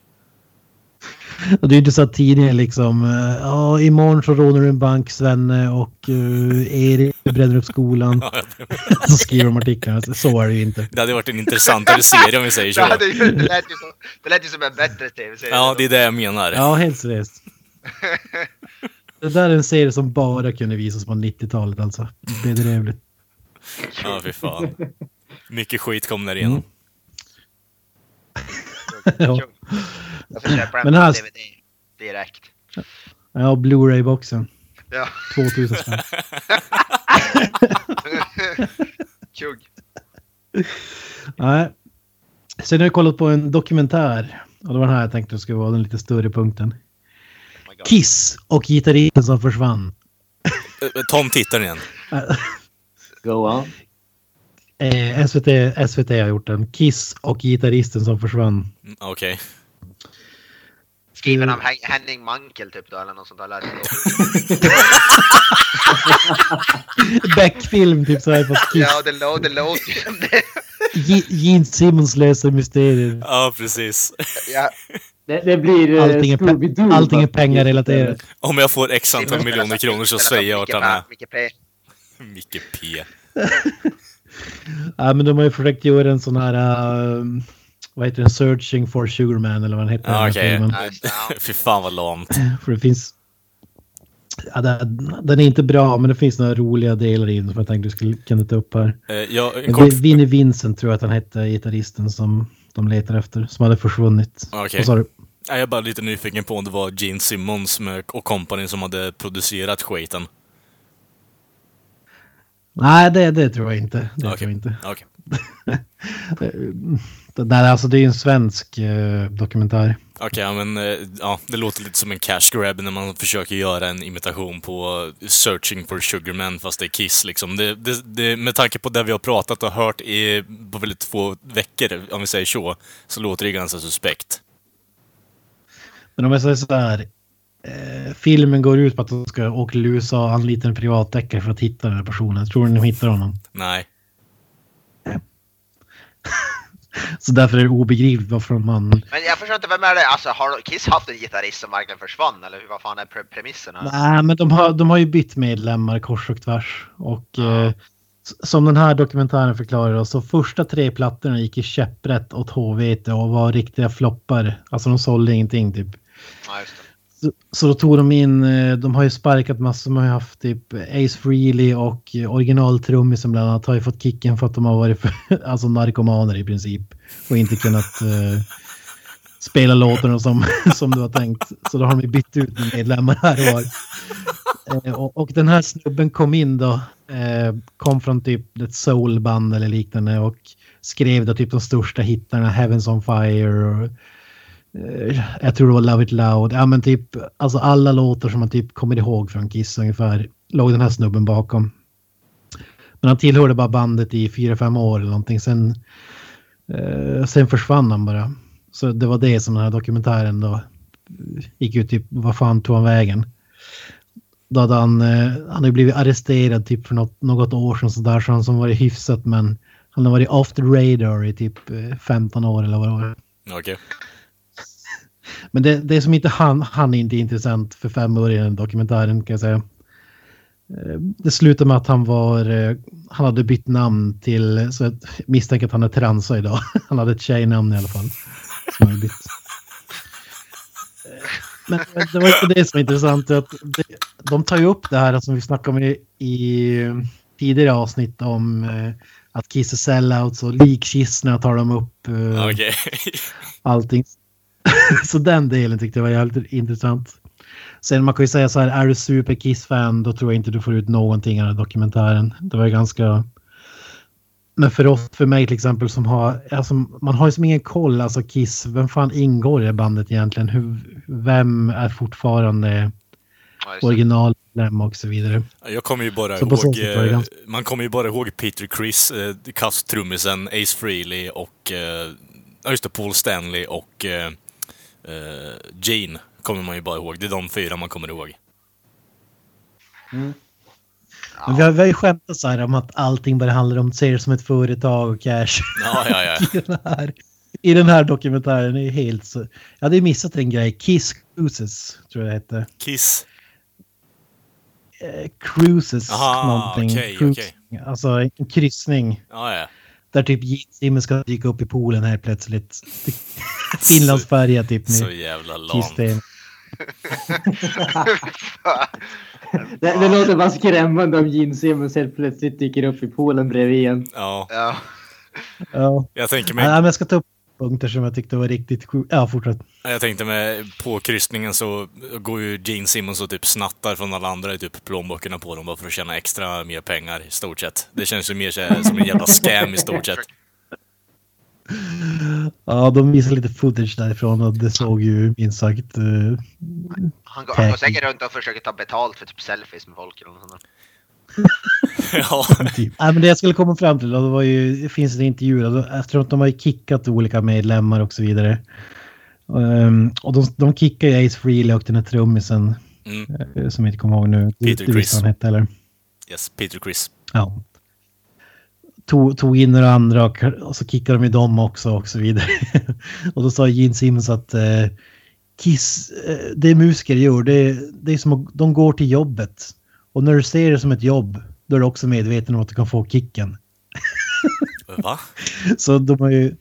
Och det är inte så att tidningen liksom, eh, ja imorgon så rånar du en bank Svenne och uh, Erik bränner upp skolan. Så skriver de artiklarna. Så är det ju inte. Det hade varit en intressantare serie om vi säger Det, så. ju, det, lät ju som, det lät ju som en bättre tv-serie. Ja, det är det jag menar. Ja, helt seriöst. Det där är en serie som bara kunde visas på 90-talet alltså. Bedrövligt. Ja, fy fan. Mycket skit kom där igenom. Ja. Jag får köpa den Men på DVD direkt. Ja, Blu-ray-boxen. Ja, 2000 spänn. tjugg. Nej. Sen har jag kollat på en dokumentär. Och det var den här jag tänkte skulle vara den lite större punkten. Kiss och gitarristen som försvann. Eh, Tom tittar igen. Go on. Eh, SVT, SVT har gjort den. Kiss och gitarristen som försvann. Mm, Okej. Skriven av Hen- Henning Mankel typ då eller något sånt där. Beck-film typ så här fast Kiss. Ja, det, lå- det låter ju som det. Ge- Gene Simmons löser mysterier. Ja, precis. Ja, Det, det blir eh, Allting är, pe- allting är fast- pengarrelaterat. Om jag får x antal miljoner kronor så säger jag vart han är. Micke P. Micke P. Ja, men de har ju försökt göra en sån här... uh, vad heter den? Searching for Sugarman eller vad den heter. den Ja, här okej. Ja, ja. Fy fan vad lamt. För det finns... Ja, den, är inte bra, men det finns några roliga delar i den som jag tänkte du skulle kunna ta upp här. Eh, Men kort... Vinnie Vincent tror jag att han hette, gitarristen som de letar efter, som hade försvunnit. Okej. Vad sa du? Jag är bara lite nyfiken på om det var Gene Simmons och company som hade producerat skiten. Nej, det, det tror jag inte. Det Okej. tror jag inte. Okej. Det, där, alltså, det är ju en svensk eh, dokumentär. Okej, ja, men eh, ja, det låter lite som en cash grab när man försöker göra en imitation på Searching for Sugarman fast det är Kiss liksom. Det, det, det, med tanke på det vi har pratat och hört i, på väldigt få veckor, om vi säger så, så låter det ganska suspekt. Men om jag säger så här. Eh, filmen går ut på att de ska åka till USA och anlita en privatdeckare för att hitta den här personen. Tror ni de hittar honom? Nej. Så därför är det obegripligt varför man... Men jag förstår inte, vem är det? Alltså har Kiss haft en gitarrist som verkligen försvann? Eller hur- vad fan är pre premisserna? Nej, men de har, de har ju bytt medlemmar kors och tvärs. Och eh, som den här dokumentären förklarar då, så första tre plattorna gick i käpprätt åt HVT och var riktiga floppar. Alltså de sålde ingenting typ. Ja, just det. Så, så då tog de in, eh, de har ju sparkat massor, de har ju haft typ Ace Frehley och eh, originaltrummisen bland annat har ju fått kicken för att de har varit för, alltså narkomaner i princip. Och inte kunnat uh, spela låtarna som, som du har tänkt. Så då har de ju bytt ut medlemmar här och var. Eh, och, och den här snubben kom in då, eh, kom från typ ett soulband eller liknande och skrev då typ de största hittarna, Heavens on Fire och Eh, jag tror det var Love It Loud. Ja men typ, alltså alla låtar som man typ kommer ihåg från Kiss ungefär låg den här snubben bakom. Men han tillhörde bara bandet i fyra fem år eller någonting. Sen, eh, sen försvann han bara. Så det var det som den här dokumentären då gick ut typ, vad fan tog han vägen? Då hade han, eh, han hade blivit arresterad typ för något, något år sedan sådär så han som varit hyfsat men han har varit off the radar i typ eh, 15 år eller vad det var. Okej. Men det, det som inte han, han är inte intressant för fem år i den dokumentären kan jag säga. Eh, Det slutar med att han var, eh, han hade bytt namn till, så jag misstänker att han är transa idag. Han hade ett tjejnamn i alla fall. Som han bytt. Eh, Men det var inte det som är intressant. Att det, de tar ju upp det här som vi snackade om i, i tidigare avsnitt om eh, att Kiss är sellouts och likkistorna tar de upp. eh, Okej. allting. så den delen tyckte jag var jävligt intressant. Sen man kan ju säga så här, är du super Kiss-fan då tror jag inte du får ut någonting av den här dokumentären. Det var ju ganska... Men för oss, för mig till exempel som har, alltså man har ju som ingen koll, alltså Kiss, vem fan ingår i det bandet egentligen? Hur, vem är fortfarande originalmedlem och så vidare? Jag kommer ju bara Så ihåg... eh, ganska- Man kommer ju bara ihåg Peter Criss, eh, Kass-trummisen, Ace Frehley och... eh, just det, Paul Stanley och eh, Gene kommer man ju bara ihåg. Det är de fyra man kommer ihåg. Men vi, har, vi har ju skämtat så här om att allting bara handlar om, ser det som ett företag och cash. Ja, ja, ja. i den här, I den här dokumentären är helt så... Jag hade ju missat en grej. Kiss Cruises, tror jag det hette. Kiss. Eh, cruises Aha, någonting. okej, Cruise- okej. Alltså en kryssning. Ja, ja. Där typ Gene ska dyka upp i poolen här plötsligt. Finlandsfärja typ Så nu. jävla Kiss lamt. det. Det, låter bara skrämmande om Gene Simmons helt plötsligt dyker upp i poolen bredvid en. Ja, ja. Ja. jag tänker Ja, mig, men jag ska ta upp punkter som jag tyckte var riktigt sjuka. Ja, fortsätt. jag tänkte med på kryssningen så går ju Gene Simmons och typ snattar från alla andra i typ plånböckerna på dem bara för att tjäna extra mer pengar i stort sett. Det känns ju mer som en jävla scam i stort sett. Ja, de visade lite footage därifrån och det såg ju minst sagt... eh, Han, går, han går säkert runt och försöker ta betalt för typ selfies med folk eller något sånt. Ja, Typ. Nej, men det jag skulle komma fram till, då, det var ju, det finns en intervju, då, eftersom att de har ju kickat olika medlemmar och så vidare. Ehm, och de, de kickar ju Ace Frehley och den här trummisen, mm. eh, som jag inte kommer ihåg nu. Peter du vad han hette, eller? yes, Peter Chris. Ja. Tog, tog in några andra och, och så kickade de ju dem också och så vidare. och då sa Gene Simmons att eh, Kiss, eh, det musiker gör, det, det är som att de går till jobbet. Och när du ser det som ett jobb, då är du också medveten om att du kan få kicken. Va? Så de har ju,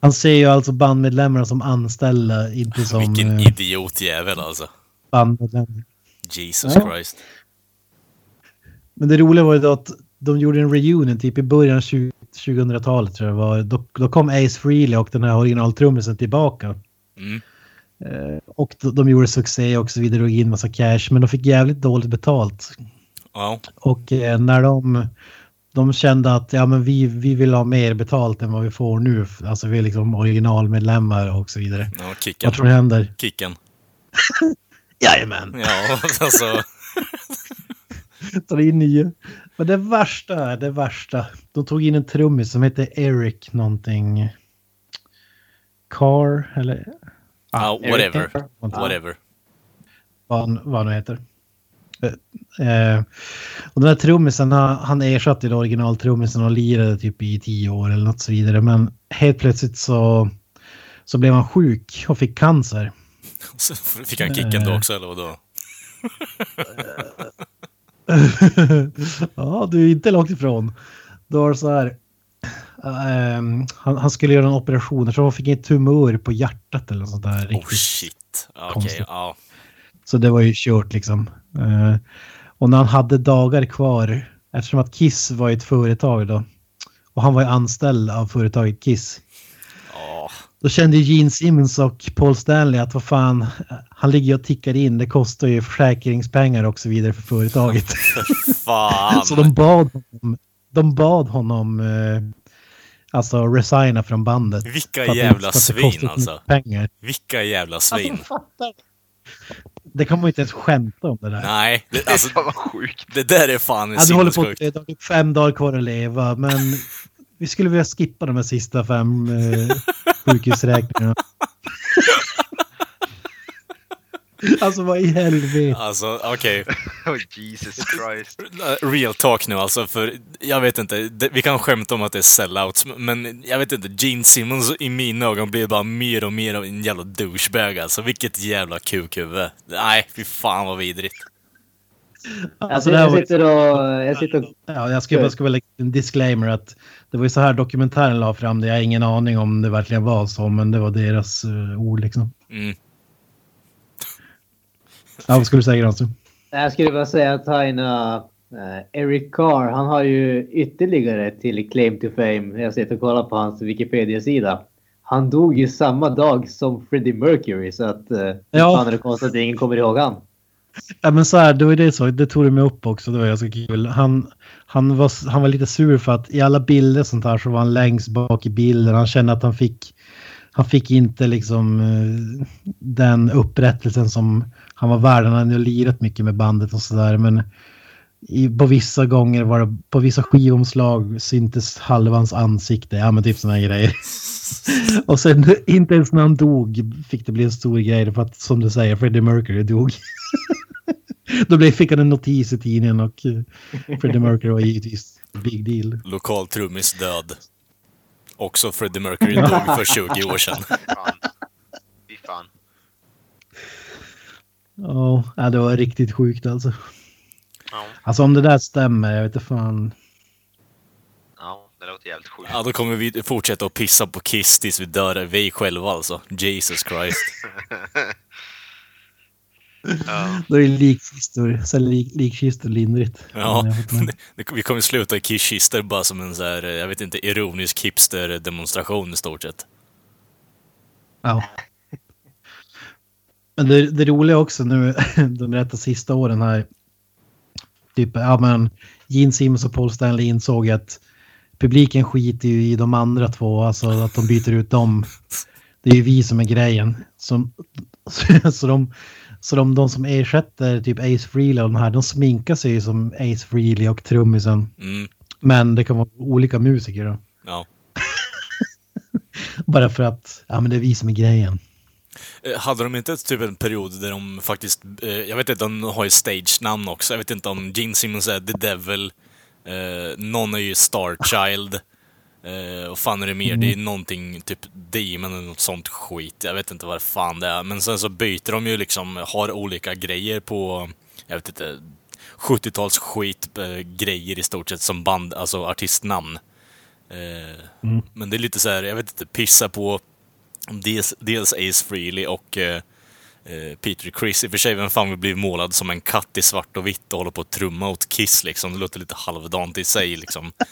han ser ju alltså bandmedlemmarna som anställda, inte som Vilken eh, idiotjävel alltså. bandmedlemmar. Jesus Ja. Christ. Men det roliga var ju då att de gjorde en reunion typ i början av 20 2000-talet tror jag det var. Då, då kom Ace Frehley och den här originaltrummisen tillbaka. Mm. Eh, och de, de gjorde succé och så vidare och in massa cash. Men de fick jävligt dåligt betalt. Ja, Och eh, när de, de kände att ja, men vi, vi vill ha mer betalt än vad vi får nu. Alltså vi är liksom originalmedlemmar och så vidare. ja kicken. Vad tror du händer? Kicken. Jajamän! Ja, alltså. tar in nya. Men det värsta är det värsta. De tog in en trummis som heter Eric någonting. Carr eller whatever. Eric- Whatever. vad han, vad han nu heter. Eh, eh, och den här trummisen, han, han ersatte originaltrummisen och lirade typ i tio år eller något så vidare. Men helt plötsligt så, så blev han sjuk och fick cancer. Så fick han kicken då också, eller vadå? ja, du är inte långt ifrån. Då var det så här. ehm, han, han skulle göra en operation. Tror han fick en tumör på hjärtat eller något sånt där. Oh shit. Okej, konstigt. ja. Så det var ju kört liksom. Eh, och när han hade dagar kvar, eftersom att Kiss var ett företag då. Och han var ju anställd av företaget Kiss. Ja, Då kände ju Gene Simmons och Paul Stanley att vad fan, han ligger ju och tickar in. Det kostar ju försäkringspengar och så vidare för företaget. Så de bad honom, de bad honom eh, alltså resigna från bandet. Vilka jävla svin, alltså. Pengar. Vilka jävla svin. Alltså. Det kan man inte ens skämta om det där. Nej, det, Det är alltså, fan vad sjukt. det där är fan Ja, du håller på att det har typ fem dagar kvar att leva, men vi skulle vilja skippa de här sista fem eh, sjukhusräkningarna. alltså vad i helvete. Alltså, okej. Oh, Jesus Christ. Real talk nu alltså, för jag vet inte. Det, vi kan skämta om att det är sellouts, men jag vet inte. Gene Simmons i mina ögon blir bara mer och mer av en jävla douchebag alltså. Vilket jävla kukhuvud. Nej, fy fan vad vidrigt. Alltså, det här jag var, sitter och... Jag sitter och ja, jag ska bara lägga en disclaimer att det var ju så här dokumentären la fram det. Jag har ingen aning om det verkligen var så, men det var deras uh, ord liksom. Mm. Ja, vad skulle du säga Granström? Jag skulle bara säga att han, uh, Eric Carr, han har ju ytterligare till claim to fame. Jag sitter och kollar på hans Wikipedia-sida. Han dog ju samma dag som Freddie Mercury så att uh, Ja. fan är det konstigt att ingen kommer ihåg han. Ja men så här, det var det så, det tog du mig upp också, det var ganska kul. Han, han, var, han var lite sur för att i alla bilder sånt här så var han längst bak i bilden. Han kände att han fick, han fick inte liksom eh, den upprättelsen som han var värd. Han hade ju lirat mycket med bandet och sådär men i, på vissa gånger var det, på vissa skivomslag syntes halva hans ansikte. Ja men typ sådana grejer. och sen inte ens när han dog fick det bli en stor grej för att som du säger Freddie Mercury dog. Då blev, fick han en notis i tidningen och eh, Freddie Mercury var givetvis big deal. Lokal trummis död. Också Freddie Mercury dog för 20 år sedan. Fan. Fy fan. Ja, det var riktigt sjukt alltså. Ja, Alltså om det där stämmer, jag vet inte fan. ja, det låter jävligt sjukt. Ja, då kommer vi fortsätta att pissa på Kiss tills vi dör. Vi själva alltså. Jesus Christ. Ja. Då är det likkistor, så lik, likkistor lindrigt. Ja, vi kommer sluta i Kiss-kistor bara som en så här, jag vet inte, ironisk hipster-demonstration i stort sett. Ja. Men det, det roliga också nu, de rätta sista åren här. Typ, ja men Gene Simmons och Paul Stanley insåg att publiken skiter ju i de andra två, alltså att de byter ut dem. Det är ju vi som är grejen. Som, så de, så de, de som ersätter typ Ace Frehley och de här, de sminkar sig ju som Ace Frehley och trummisen. Mm, Men det kan vara olika musiker då. ja. Bara för att, ja men det är vi som är grejen. Eh, Hade de inte typ en period där de faktiskt, eh, jag vet inte, de har ju stage-namn också. Jag vet inte om Gene Simmons är The Devil, eh, någon är ju Starchild. Eh, och fan är det mer? Det är någonting typ Demon eller något sånt skit. Jag vet inte vad fan det är. Men sen så byter de ju liksom, har olika grejer på, jag vet inte, 70-tals skit eh, grejer i stort sett som band, alltså artistnamn. Eh, Men det är lite så här, jag vet inte, pissa på dels, dels Ace Frehley och eh, eh, Peter Criss. I och för sig, vem fan vill bli målad som en katt i svart och vitt och hålla på att trumma åt Kiss liksom? Det låter lite halvdant i sig liksom.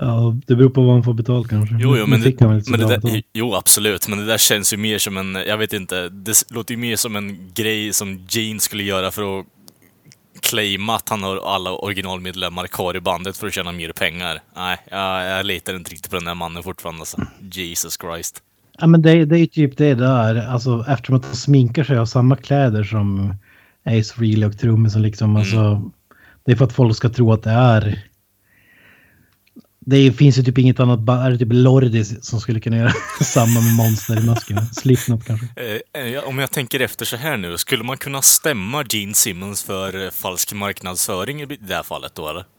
Ja, det beror på vad man får betalt kanske. Jo, jo, men, det, men det där, jo, absolut. Men det där känns ju mer som en, jag vet inte, det låter ju mer som en grej som Gene skulle göra för att claima att han har alla originalmedlemmar kvar i bandet för att tjäna mer pengar. Nej, jag, jag litar inte riktigt på den där mannen fortfarande alltså. Jesus Christ. Ja, men det, det är ju typ det där. Alltså eftersom att de sminkar sig av samma kläder som Ace Frehley och trummisen liksom. Mm. Alltså, det är för att folk ska tro att det är... Det finns ju typ inget annat band, är det typ Lordi som skulle kunna göra samma med Monster i masken. Slipknot kanske. Eh, eh, om jag tänker efter så här nu, skulle man kunna stämma Gene Simmons för eh, falsk marknadsföring i det här fallet då eller?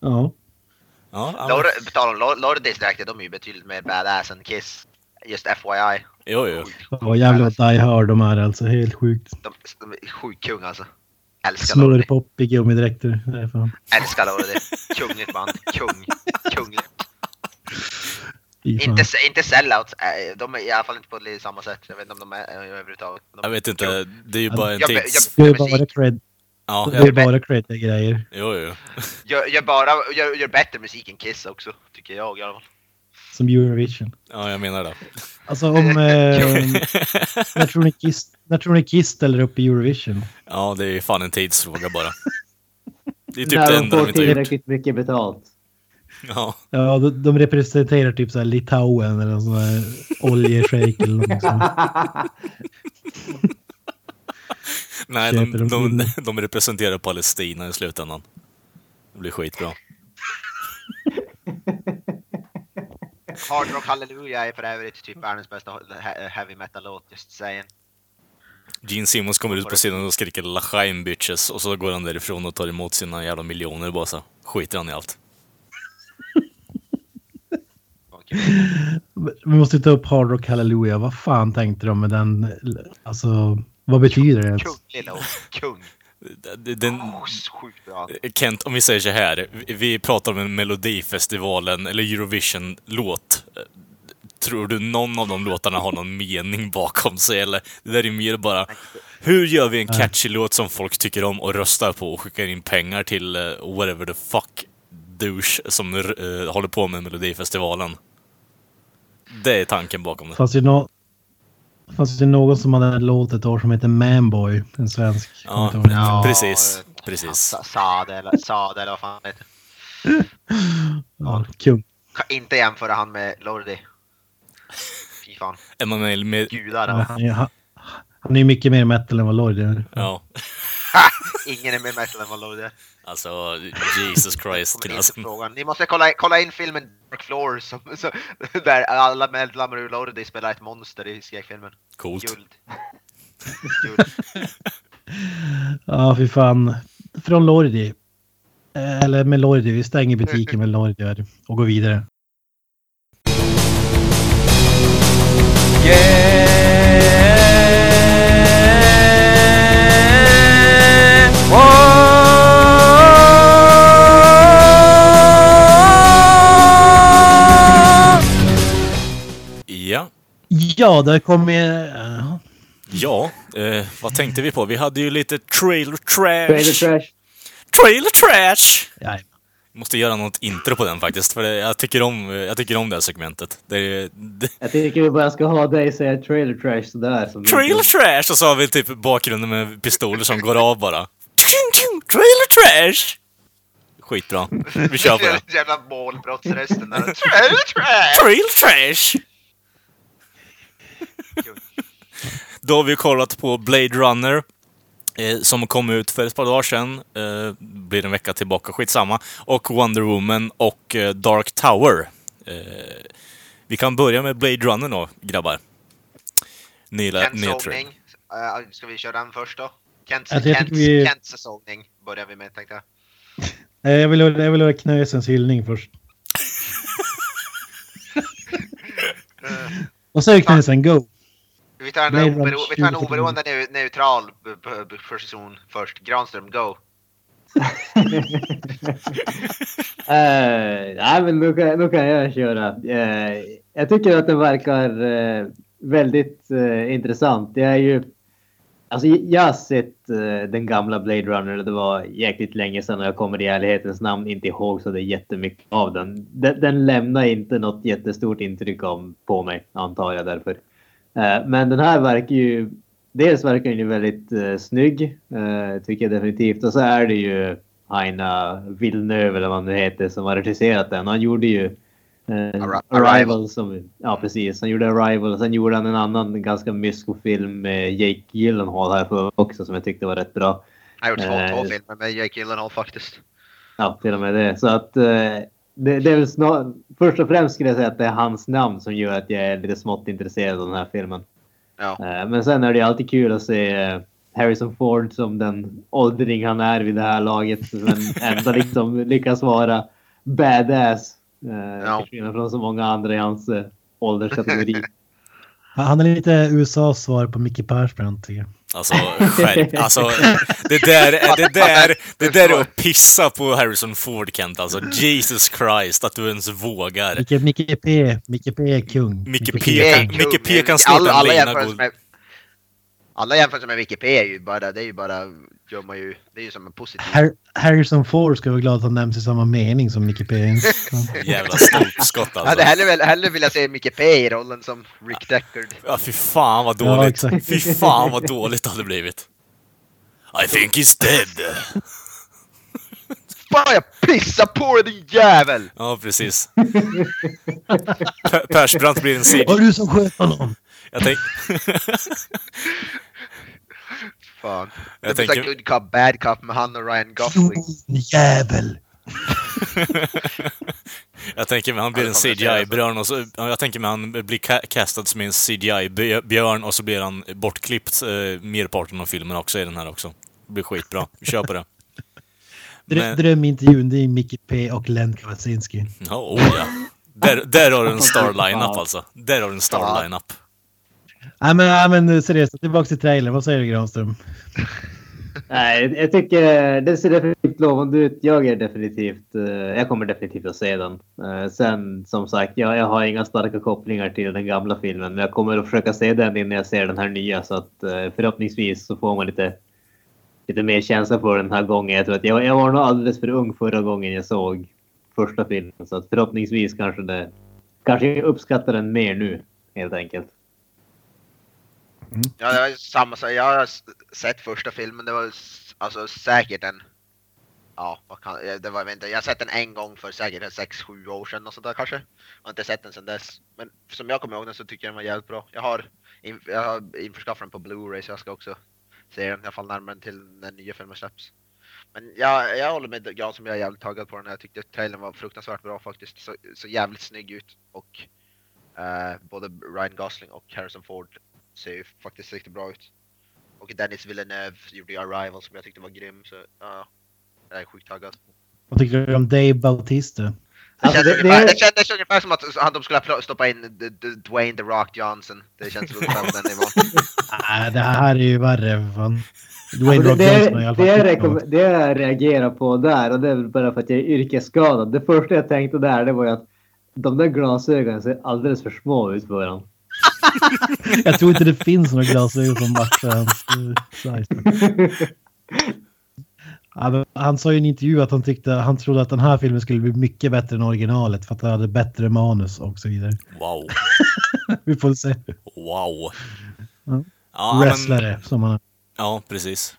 Ja. Ja, ja Lord, på tal om Lord- Lordis dräkter, de är ju betydligt mer badass än Kiss. Just FYI. jo, jo. Och jävlar vad Die Hard de är alltså. Helt sjukt. De, de är sjukt kung alltså. Älskar Lordi. Smörpop i gummidräkter. Älskar Lordi. Kungligt band. Kung. Kungligt. Inte, inte sellouts. äh, De är i alla fall inte på det samma sätt. Jag vet inte om de är äh, överhuvudtaget. De, Jag vet inte, det är ju bara en Jag- tids... Det är bara cred. Ja, Det är jag, bara creddiga grejer. jo, jo. Gör, gör bara, gör, gör bättre musik än Kiss också. Tycker jag i alla fall. Som Eurovision. Ja, jag menar det. Alltså om... Eh, när, tror ni Kiss, när tror ni Kiss ställer upp i Eurovision? Ja, det är fan en tidsfråga bara. Det är typ När det de enda de får inte har gjort. tillräckligt mycket betalt. Ja. Ja, de, de representerar typ så här Litauen eller sån här oljeshejk eller något sånt. Nej, de, de de representerar Palestina i slutändan. Det blir skitbra. Hard Rock Hallelujah är för övrigt typ världens bästa he- heavy metal-låt, just saying. Gene Simmons kommer ut på scenen och skriker Lachaim bitches och så går han därifrån och tar emot sina jävla miljoner bara så. Skiter han i allt. Vi måste ta upp Hard Rock Hallelujah. Vad fan tänkte de med den? Alltså, vad betyder det? Kunglig låt. Kung. Den, Oh, sjukt bra. Kent, om vi säger så här. vi- Vi pratar om en Melodifestivalen eller Eurovision-låt. Tror du någon av de låtarna har någon mening bakom sig? Eller det där är mer bara, hur gör vi en catchy låt som folk tycker om och röstar på och skickar in pengar till uh, whatever the fuck douche som uh, håller på med Melodifestivalen? Det är tanken bakom det. Fanns det, no fanns det någon som hade en låt ett år som heter Manboy? En svensk. Ja. Ja, precis, precis. Sa- Sade eller, Sade eller vad fan det heter. ja, kung. Kan inte jämföra han med Lordi. Fy fan. Emanuel med... Gudar Ja, han, är- han, han är ju mycket mer metal än vad Lloyd är. Ja, Ingen är mer metal än vad Lordi är. Alltså Jesus Christ. Alltså, frågan. Ni måste kolla, kolla in filmen Dark Floor som, så, där alla medlemmar ur Lordi spelar ett monster i skräckfilmen. coolt. Guld. Guld. Ja, fy fan. Från Lordi. Eh, Eller med Lordi. Vi stänger butiken med Lordi och går vidare. Ja, Ja, det kommer... Uh, ja eh, vad tänkte vi på? Vi hade ju lite trailer trash. Trailer trash. Trailer trash! ja, Måste göra något intro på den faktiskt, för jag, tycker om, jag tycker om det här segmentet. Det det, Jag tycker vi bara ska ha dig säga trailer trash sådär. Som trailer trash! Och så har vi typ bakgrunden med pistoler som går av bara. Trailer trash! Skitbra. Vi kör på det. Jävla målbrottsrösten där. Trailer trash! Trailer trash! Då har vi kollat på Blade Runner. Eh, som kom ut för ett par dagar sedan. Eh, blir en vecka tillbaka, skitsamma. Och Wonder Woman och eh, Dark Tower. Eh, vi kan börja med Blade Runner då, grabbar. Nya, Kents nya trailer. sågning. Uh, ska vi köra den först då? Kents, Alltså, Kents, vi- Kents sågning börjar vi med tänkte jag. Eh, jag vill, jag vill ha Knösens hyllning först. Och så är Knösen, go! vi tar en, obero, vi tar en 2049. oberoende neu- neutral position först. Granström, go! Eh, nej, men nu kan, nu kan jag köra. Eh, jag tycker att den verkar eh, väldigt eh, intressant. Det är ju... Alltså, jag har sett uh, den gamla Blade Runner. Det var jäkligt länge sedan och jag kommer i ärlighetens namn inte ihåg så det är jättemycket av den. Den, den lämnar inte något jättestort intryck om, på mig, antar jag därför. Uh, men den här verkar ju... Dels verkar den ju väldigt uh, snygg, uh, tycker jag definitivt. Och så är det ju Aina Villeneuve eller vad han nu heter som har regisserat den. Han gjorde ju eh, Arri- Arrival. Arrival. som, ja precis, han gjorde Arrival sen gjorde han en annan ganska mysko-film med Jake Gyllenhaal här för också som jag tyckte var rätt bra. Jag har gjort två, Eh, två filmer med Jake Gyllenhaal faktiskt. Ja, till och med det. Så att eh, det, det är väl snar, först och främst skulle jag säga att det är hans namn som gör att jag är lite smått intresserad av den här filmen. Ja. Eh, Men sen är det alltid kul att se eh, Harrison Ford som den åldring han är vid det här laget. Men ändå liksom lyckas vara badass. Eh, Ja. Till skillnad från så många andra i hans eh, ålderskategori. Han är lite USAs svar på Micke Persbrandt tycker jag. Alltså, skärp. Alltså, det där, det där, det där är att pissa på Harrison Ford, Kent. Alltså, Jesus Christ, att du ens vågar. Micke, Micke P. Micke P är kung. Micke P. Det är kan- kung. Micke P kan snart alla, alla lina jämförelser med, alla jämförelser med Micke P är ju bara, det är ju bara, gör man ju, det är ju som en positiv. Har Harrison Ford ska vara glad att han nämns i samma mening som Micke P. Jävla stolpskott Jag hade alltså. hellre, vilja se Micke P i rollen som Rick Deckard. Ja, fy fan vad Ja, dåligt. exakt. Fy fan vad dåligt det hade blivit. I think he's dead. Fan jag pissar på dig din jävel! Ja, precis. Per- Persbrandt blir en Var CG. det du som sköt honom? Jag tänk... Fan. Jag Det blir tänker- good cop, bad cop med han och Ryan Gosling. Jävel! Jag tänker mig han blir en CGI-björn och så... ja, Jag tänker mig han blir ca- castad som en CGI-björn och så blir han bortklippt eh, merparten av filmen också i den här också. Det blir skitbra. Vi kör på det. Men- Drömintervjun, det är Micke P. och Len Kawasinski. Ja, oh ja. Där, där har du en star line-up alltså. Där har du en star line-up. Nej men, nej, men seriöst, tillbaka till trailern. Vad säger du Granström? Nej, jag tycker det ser definitivt lovande ut. Jag är definitivt, eh, jag kommer definitivt att se den. Eh, sen som sagt, jag, jag har inga starka kopplingar till den gamla filmen, men jag kommer att försöka se den innan jag ser den här nya så att eh, förhoppningsvis så får man lite, lite mer känsla för den här gången. Jag tror att jag, jag var nog alldeles för ung förra gången jag såg första filmen så att förhoppningsvis kanske det, kanske jag uppskattar den mer nu helt enkelt. Mm. Ja, det var samma sak. Jag har sett första filmen, det var alltså säkert en... Ja, vad kan, eh, det var, jag inte, jag har sett den en gång för säkert 6-7 år sedan och sånt där kanske. Jag har inte sett den sedan dess. Men som jag kommer ihåg den så tycker jag den var jävligt bra. Jag har, in, jag har införskaffat den på Blu-ray så jag ska också se den i alla fall närmare till när nya filmen släpps. Men jag, jag håller med Jan som jag är jävligt taggad på den. Jag tyckte trailern var fruktansvärt bra faktiskt. Så, så jävligt snygg ut. Och eh, både Ryan Gosling och Harrison Ford ser ju faktiskt riktigt bra ut. Och Dennis Villeneuve gjorde ju Arrival som jag tyckte var grym så ja, jag är sjukt taggad. Vad tycker du om Dave Bautista? Det, Alltså, känns det- ungefär, det- det, kändes ungefär som att att de skulle stoppat in D- D- Dwayne The Rock Johnson. Det känns ungefär på den nivån. Nej, det här är ju värre. Fan. Dwayne Alltså, Rock det, Johnson är i alla det, fall det, det jag reagerar på där, och det är väl bara för att jag är yrkesskadad. Det första jag tänkte där, det var ju att de där glasögonen ser alldeles för små ut för varandra. Jag tror inte det finns några glasögon som matchar hans uh, size. Ja, men Han sa i en intervju att han tyckte han trodde att den här filmen skulle bli mycket bättre än originalet för att den hade bättre manus och så vidare. Wow. Vi får se. Wow. Ja. Ja, men, Wrestlare som han... ja precis.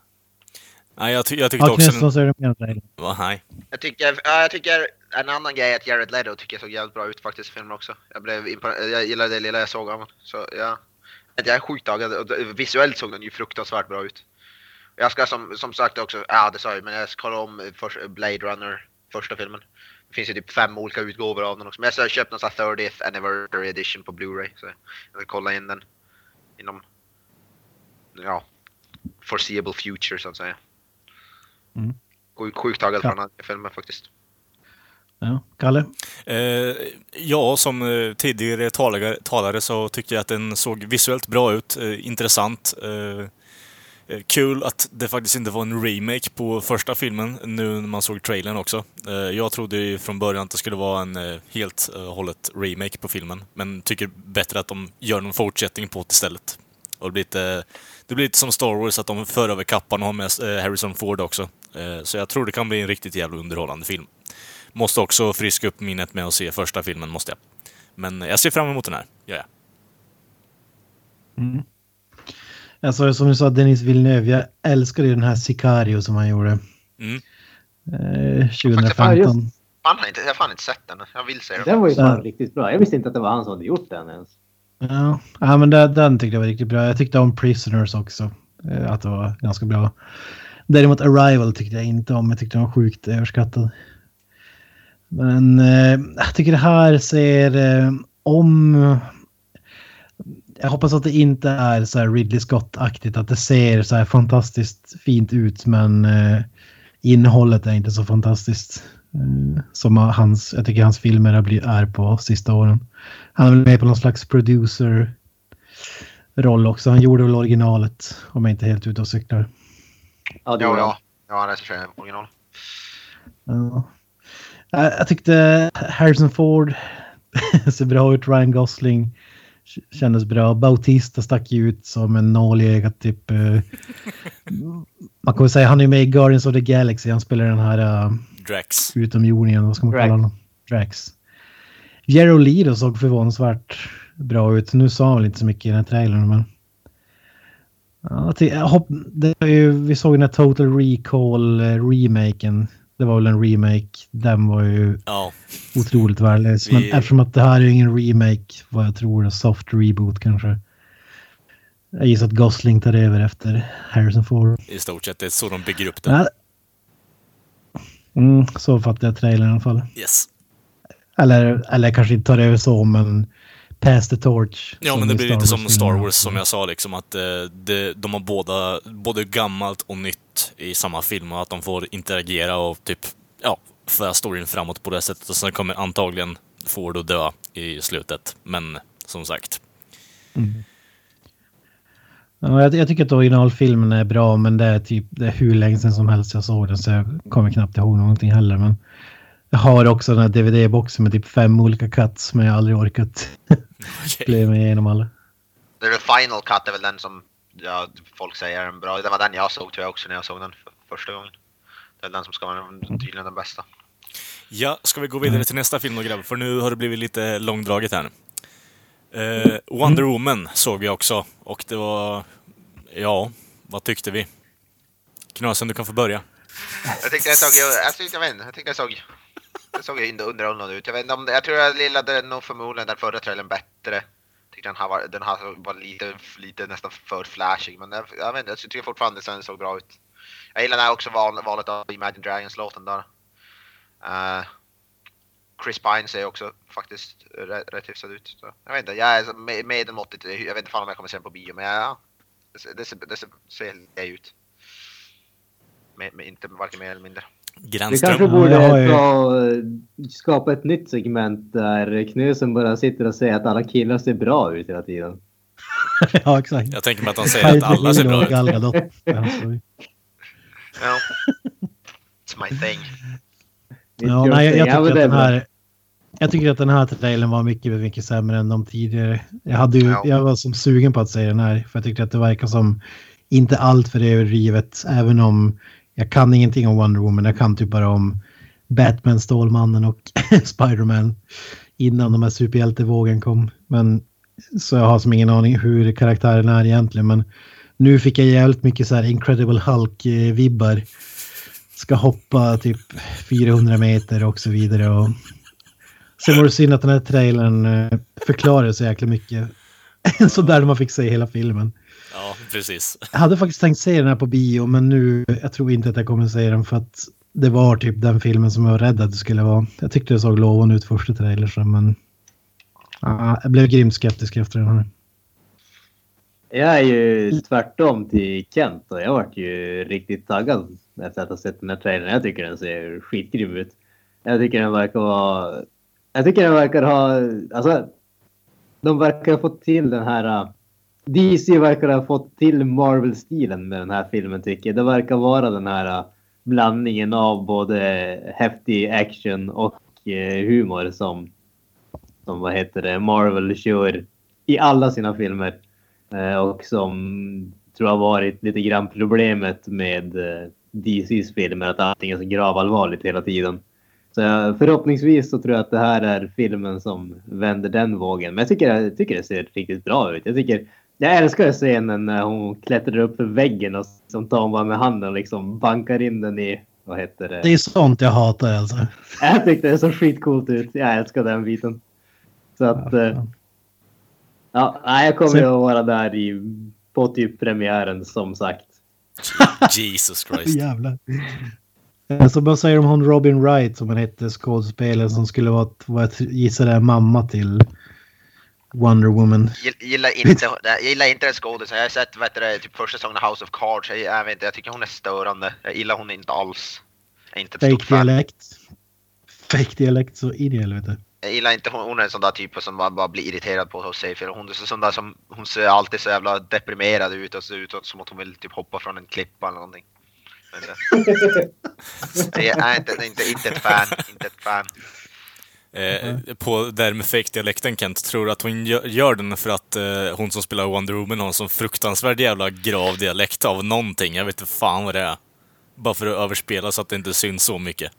Nej, jag, ty jag tyckte Ja, också... Trailern? Va, nej. Jag tycker, ja, jag tycker en annan grej är att Jared Leto tycker jag såg jävligt bra ut faktiskt i filmen också. Jag blev jag gillade det lilla jag såg av honom. Så ja, jag är sjukt taggad. Visuellt såg den ju fruktansvärt bra ut. Jag ska som, som sagt också, ja det sa jag men jag ska kolla om för, Blade Runner, första filmen. Det finns ju typ fem olika utgåvor av den också. Men jag har köpt någon sån här 30th anniversary edition på Blu-ray. Så jag ska kolla in den inom, ja, foreseeable future så att säga. Mm. Sjukt, taggad på Ja. den här filmen faktiskt. Ja, Kalle? Eh, ja, som eh, tidigare talare, talare så tyckte jag att den såg visuellt bra ut. Eh, intressant. Eh, eh, kul att det faktiskt inte var en remake på första filmen nu när man såg trailern också. Eh, jag trodde ju från början att det skulle vara en eh, helt eh, hållet remake på filmen. Men tycker bättre att de gör någon fortsättning på det istället. Och det blir lite, det blir lite som Star Wars, att de för över kappan och har med eh, Harrison Ford också. Eh, så jag tror det kan bli en riktigt jävla underhållande film. Måste också friska upp minnet med att se första filmen, måste jag. Men jag ser fram emot den här, gör jag. Mm. Alltså som du sa, Denis Villeneuve, jag älskade ju den här Sicario som han gjorde. Mm. Eh, Ja, 2015. just- Fan, har inte, jag har fan inte sett den. Jag vill se den. Den var ju fan riktigt bra. Jag visste inte att det var han som hade gjort den ens. Ja, ja men den, den tyckte jag var riktigt bra. Jag tyckte om Prisoners också. Eh, att det var ganska bra. Däremot Arrival tyckte jag inte om. Jag tyckte den var sjukt överskattad. Men eh, jag tycker det här ser eh, om... Jag hoppas att det inte är så här Ridley Scott-aktigt. Att det ser så här fantastiskt fint ut men eh, innehållet är inte så fantastiskt. Eh, som hans, jag tycker hans filmer har blivit, är på sista åren. Han är väl med på någon slags producer-roll också. Han gjorde väl originalet om jag inte är helt ute och cyklar. Ja, det Ja, gjorde han. ja. Ja, recenserar original. Ja. Jag jag tyckte Harrison Ford ser bra ut. Ryan Gosling kändes bra. Bautista stack ju ut som en nål i ögat. Typ, eh, man kan väl säga han är med i Guardians of the Galaxy. Han spelar den här uh, Drax. utomjordingen. Vad ska man Drax. kalla honom? Drax. Jero Leto såg förvånansvärt bra ut. Nu sa han väl inte så mycket i den här trailern. Men... Ja, det är ju, vi såg den här Total Recall eh, remaken. Det var väl en remake. Den var ju Ja, otroligt värdelös. Men Vi- eftersom att det här är ingen remake, vad jag tror, en soft reboot kanske. Jag gissar att Gosling tar över efter Harrison Ford. i stort sett. Det är så de bygger upp det. Mm, så fattar jag trailern i alla fall. Yes. Eller, eller kanske inte tar över så, men pass the torch. Ja, men det blir lite som Star. Wars som jag sa liksom att eh, det, de har båda, både gammalt och nytt i samma film och att de får interagera och typ, ja, föra storyn framåt på det sättet och sen kommer antagligen Ford att dö i slutet. Men som sagt, Ja, jag, jag tycker att originalfilmen är bra, men det är typ det är hur länge sedan som helst jag såg den så jag kommer knappt ihåg någonting heller. Men har också den här DVD-boxen med typ fem olika cuts, men jag har aldrig orkat plöja mig igenom alla. The Final Cut är väl den som ja, folk säger är en bra. Det var den jag såg tror jag också när jag såg den för första gången. Det är den som ska vara tydligen den bästa. Ja, ska vi gå vidare till nästa film då grabbar? För nu har det blivit lite långdraget här. Eh, Wonder Woman såg vi också och det var, ja, vad tyckte vi? Knasen, du kan få börja. Jag tyckte jag såg, jag, tyckte, jag vet inte, jag tyckte jag såg, jag såg ju underhållande ut. Jag vet inte om, det- jag tror jag gillade nog förmodligen den förra trailern bättre. Tyckte den här var, den här var lite, lite nästan för flashig, men jag, jag vet inte, jag tycker fortfarande den såg bra ut. Jag gillar här också val, valet av Imagine Dragons-låten där. Uh, Chris Pine ser också faktiskt rätt, rätt hyfsad ut. Så, jag vet inte, jag är så med, den måttet, jag vet inte fan om jag kommer se den på bio, men ja, det, ser- det, ser, det ser, ser ut. Med, med, inte varken mer eller mindre. Vi kanske borde ju- ta, eh, skapa ett nytt segment där Knösen bara sitter och säger att alla killar ser bra ut hela tiden. ja, exakt. Jag tänker mig att han säger att alla ser bra ut. Ja. Ja. It's my thing. Ja, nej, jag, Ja, tycker att den här, jag tycker att den här trailern var mycket, mycket sämre än de tidigare. Jag, hade ju, Ja. jag var som sugen på att säga den här, för jag tyckte att det verkar som inte allt för överdrivet, även om jag kan ingenting om Wonder Woman. Jag kan typ bara om Batman, Stålmannen och Spiderman innan de här superhjältevågen kom. Men så jag har som ingen aning hur karaktären är egentligen. Men nu fick jag jävligt mycket så här Incredible Hulk-vibbar. Ska hoppa typ 400 meter och så vidare. Och... Sen var det synd att den här trailern eh, förklarade så jäkla mycket. så där man fick se hela filmen. Ja, precis. Jag hade faktiskt tänkt se den här på bio, men nu, jag tror inte att jag kommer se den för att det var typ den filmen som jag var rädd att det skulle vara. Jag tyckte det såg lovande ut första trailern, men ja, jag blev grymt skeptisk efter den här. Jag är ju tvärtom till Kent och jag vart ju riktigt taggad efter att ha sett den här trailern. Jag tycker den ser skitgrym ut. Jag tycker den verkar vara... Jag tycker den verkar ha... Alltså, de verkar ha fått till den här... DC verkar ha fått till Marvel-stilen med den här filmen tycker jag. Det verkar vara den här äh, blandningen av både häftig action och äh, humor som, som vad heter det, Marvel kör i alla sina filmer. Äh, och som tror jag varit lite grann problemet med DCs filmer, att allting är så gravallvarligt hela tiden. Så förhoppningsvis så tror jag att det här är filmen som vänder den vågen. Men jag tycker, jag tycker det ser riktigt bra ut. Jag, tycker, jag älskar scenen när hon klättrar upp för väggen och som tar hon bara med handen och liksom bankar in den i, vad heter det? Det är sånt jag hatar alltså. Jag tyckte det såg skitcoolt ut. Jag älskar den biten. Så att... Ja, eh. Ja, jag kommer ju att vara där i, på typ premiären som sagt. Jesus Christ. Jävlar. Eh, Så vad säger de om hon Robin Wright som hon hette, skådespelaren som skulle vara, vad jag gissar är mamma till Wonder Woman. Gill- Gillar inte, jag gillar inte den skådisen. Jag har sett vet du, typ första säsongen av House of Cards. Jag, jag, vet inte, jag tycker hon är störande. Jag gillar hon inte alls. Jag är inte ett Fake dialekt. Fake dialekt så in i helvete. Jag gillar inte hon, hon är en sån där typ som man bara blir irriterad på se för hon är så, sån där som, hon ser alltid så jävla deprimerad ut och ser ut som att hon vill typ hoppa från en klippa eller någonting. Jag är inte, inte, inte ett fan, inte ett fan. Eh, på där med fake-dialekten Kent, tror du att hon gör, den för att eh, hon som spelar Wonder Woman har en sån fruktansvärd jävla grav dialekt av någonting? Jag vet inte fan vad det är. Bara för att överspela så att det inte syns så mycket.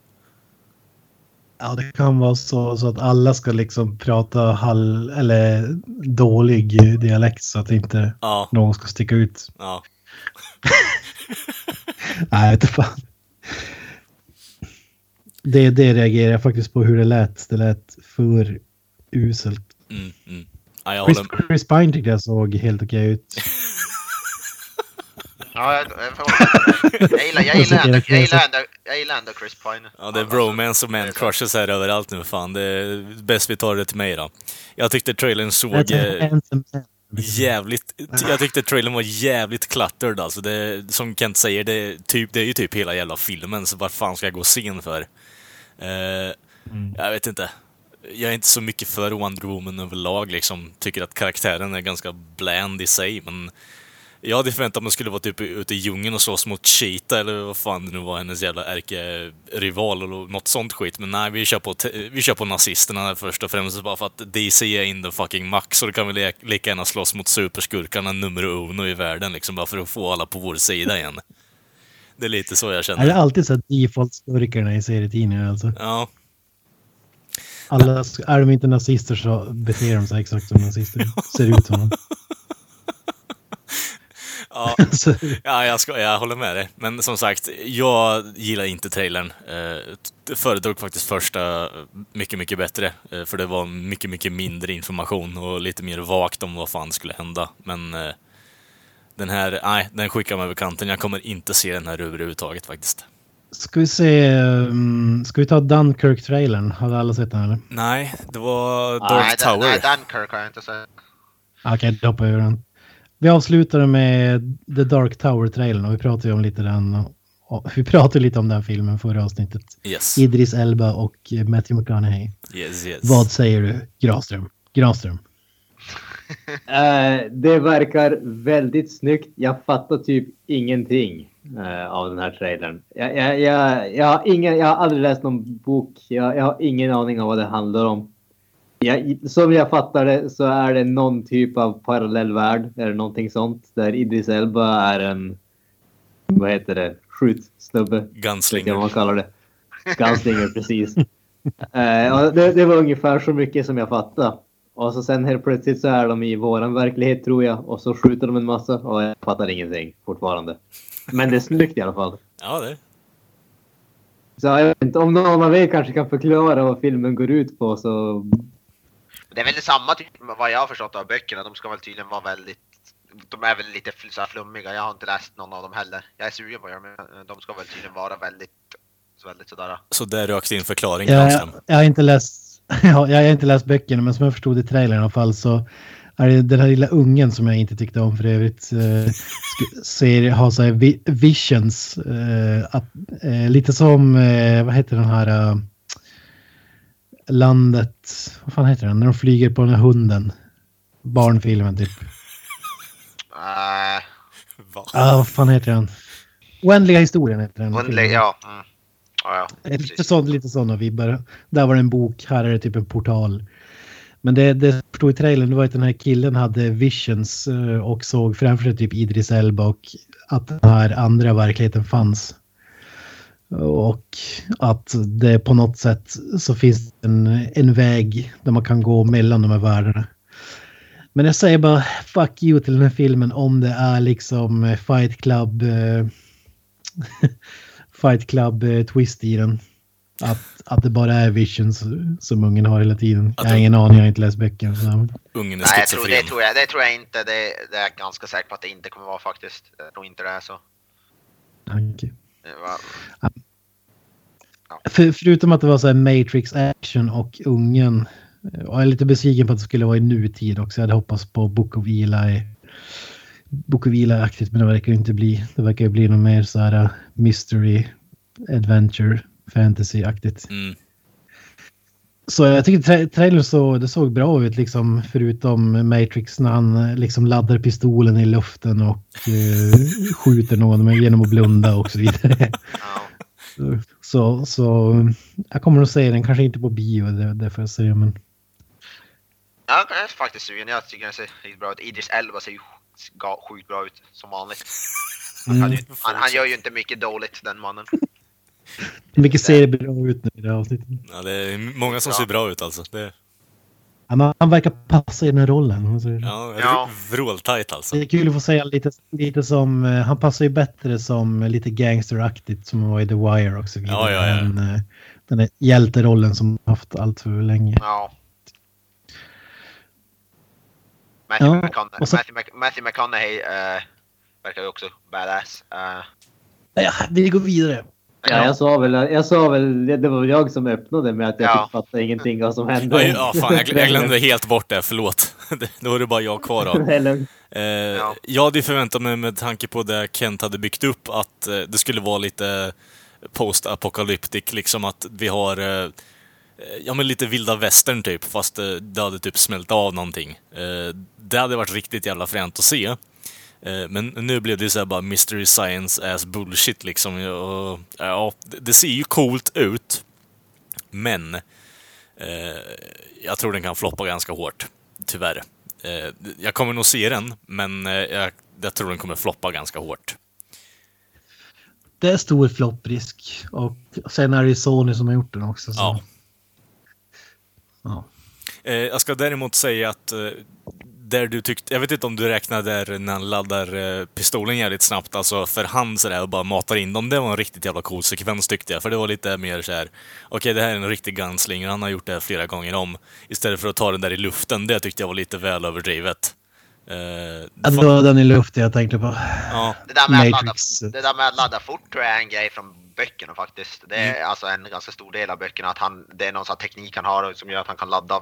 Ja, det kan vara så, så att alla ska liksom prata hall eller dålig dialekt så att inte Ja, någon ska sticka ut. ja. Nej, inte fan. Det, det reagerar jag faktiskt på hur det lät. Det lät för uselt. Mm, mm. ja Chris, håller Chris Pine tyckte jag såg helt okej ut. Ja, jag, gillar, jag, gillar ändå, jag, gillar ändå, jag gillar ändå Chris Pine. Ja, det är bromance och man crushes här överallt nu fan. Det är bäst vi tar det till mig då. Jag tyckte trailern såg eh, jävligt... Jag tyckte trailern var jävligt cluttered alltså. Det, som Kent säger, det är, typ, det är ju typ hela jävla filmen, så vad fan ska jag gå och se den för? Eh, Jag vet inte. Jag är inte så mycket för Wonder Woman överlag liksom. Tycker att karaktären är ganska bland i sig, men jag hade förväntat mig att skulle vara typ ute i djungeln och slåss mot Cheetah eller vad fan det nu var, hennes jävla ärkerival eller något sånt skit. Men nej, vi kör på, vi kör på nazisterna först och främst bara för att DC är in the fucking max och då kan vi le- lika gärna slåss mot superskurkarna nummer uno i världen liksom, bara för att få alla på vår sida igen. Det är lite så jag Är det känner. alltid så att default-skurkarna i serietidningar alltså? Ja, Alla, är de inte nazister så beter de sig exakt som nazister. Ser ut som dem. ja. Ja, jag, ska, jag håller med dig. Men som sagt, jag gillar inte trailern. Eh, föredrog faktiskt första eh, mycket, mycket bättre. Eh, för det var mycket, mycket mindre information och lite mer vagt om vad fan skulle hända. Men eh, den här, nej, den skickar mig över kanten. Jag kommer inte se den här överhuvudtaget faktiskt. ska vi se, um, ska vi ta Dunkirk-trailern? Hade alla sett den eller? Nej, det var Dark Nej, Tower. nej, Dunkirk har jag inte sett. Okej, då hoppar vi över den. Vi avslutade med The Dark Tower-trailern och vi pratade ju om lite den. vi pratade lite om den filmen förra avsnittet. Yes. Idris Elba och Matthew McConaughey. Yes, yes. Vad säger du, Granström? Granström. Eh, det verkar väldigt snyggt. Jag fattar typ ingenting eh, av den här trailern. Jag, jag, jag, jag, har ingen, jag har aldrig läst någon bok. Jag, jag har ingen aning om vad det handlar om. Jag, som jag fattar det så är det någon typ av parallell värld eller någonting sånt där Idris Elba är en, vad heter det, skjutsnubbe. Gunslinger. man kallar det. Gunslinger, precis. Och det, det var ungefär så mycket som jag fattade. Och så sen helt plötsligt så är de i våran verklighet tror jag. Och så skjuter de en massa och jag fattar ingenting fortfarande. Men det är snyggt i alla fall. Ja, det. Så jag vet inte, om någon av er kanske kan förklara vad filmen går ut på så... Det är väl samma typ vad jag har förstått av böckerna. De ska väl tydligen vara väldigt... De är väl lite så här flummiga. Jag har inte läst någon av dem heller. Jag är sugen på göra men de ska väl tydligen vara väldigt... Så väldigt sådär. Så där rökt din förklaring, Jag, Granström. jag, har inte läst, ja, jag har inte läst böckerna, men som jag förstod i trailern i alla fall så är det den här lilla ungen som jag inte tyckte om för övrigt. Eh, ser, har så här vi, visions. Eh, att, eh, lite som, eh, vad heter den här eh, landet, vad fan heter den, när de flyger på den här hunden. Barnfilmen typ. Uh, Va? Ah, vad fan heter den? Oändliga historien heter den. Undlig, ja. Mm. Ja. Eh, Lite, sån, lite sådana vibbar. Där var det en bok, här är det typ en portal. Men det, det stod i trailern, det var att den här killen hade visions eh, och såg framför sig typ Idris Elba och att den här andra verkligheten fanns. Och att det på något sätt så finns en, en väg där man kan gå mellan de här världarna. Men jag säger bara fuck you till den här filmen om det är liksom eh, Fight Club Fight Club eh, twist i den. Att, att det bara är visions som ungen har hela tiden. Jag har ingen aning, jag har inte läst böckerna. Så. Ungen är Nej, jag tror, det, tror jag, det tror jag inte. Det, det är jag ganska säker på att det inte kommer vara faktiskt. Jag tror inte det är så. Det var, För, förutom att det var så här Matrix action och ungen. eh, Och jag är lite besviken på att det skulle vara i nutid också. Jag hade hoppats på Book of Eli. Eli-aktigt, men det verkar ju inte bli. Det verkar ju bli något mer så här uh, mystery, adventure, fantasy-aktigt. Mm. Så jag tycker tra trailern så, det såg bra ut liksom förutom Matrix när han eh, liksom laddar pistolen i luften och eh, skjuter någon genom att blunda och så vidare. ja. Så, så jag kommer att säga den, kanske inte på bio, det, det får jag säga. Men Ja, jag är faktiskt sugen. Jag tycker den ser riktigt bra ut. Idris Elba ser ju ga- sjukt bra ut som vanligt. Han, kan ju, han, han gör ju inte mycket dåligt den mannen. mycket ser bra ut nu i det här avsnittet. Ja, det är många som Ja. ser bra ut alltså. Det, Ja, men han verkar passa i den här rollen. Alltså, ja, Ja. vråltajt alltså. Det är kul att få säga lite, lite som, eh, han passar ju bättre som lite gangsteraktigt som han var i The Wire och så vidare. Ja, ja, ja. än, eh, den här hjälterollen som han haft allt för länge. Ja. Matthew, Ja, McConaughey, så- Matthew, Mc- Matthew McConaughey eh, verkar ju också badass. Eh, Ja, vi går vidare. Ja, jag sa väl, jag sa väl, det var väl jag som öppnade med att jag Ja. fattade ingenting vad som hände. Ja, ja, fan, jag, jag glömde helt bort det, förlåt. Då är det bara jag kvar av. Eller, Eh, Ja. Jag hade förväntat mig med tanke på det Kent hade byggt upp att eh, det skulle vara lite post-apocalyptic, liksom att vi har eh, ja men lite vilda västern typ, fast eh, det hade typ smält av någonting. Eh, det hade varit riktigt jävla fränt att se. Eh, men nu blev det så här bara mystery science as bullshit liksom. Ja, det, ser ju coolt ut. Men eh, jag tror den kan floppa ganska hårt. Tyvärr. Eh, jag kommer nog se den, men eh, jag, jag tror den kommer floppa ganska hårt. Det är stor flopprisk. Och sen är det ju Sony som har gjort den också. Så. Ja. Ja. Eh, jag ska däremot säga att eh, där du tyckte, jag vet inte om du räknade där när han laddar eh, pistolen jävligt snabbt, alltså för hand sådär och bara matar in dem. Det var en riktigt jävla cool sekvens tyckte jag, för det var lite mer så här. okej det här är en riktig gunslinger, han har gjort det här flera gånger om. Istället för att ta den där i luften, det tyckte jag var lite väl överdrivet. Eh, Ja, det var den i luften jag tänkte på. ja, det, där med att ladda, det där med att ladda fort tror jag är en grej från böckerna faktiskt. Det är Mm. alltså en ganska stor del av böckerna att han, det är någon sån teknik han har som gör att han kan ladda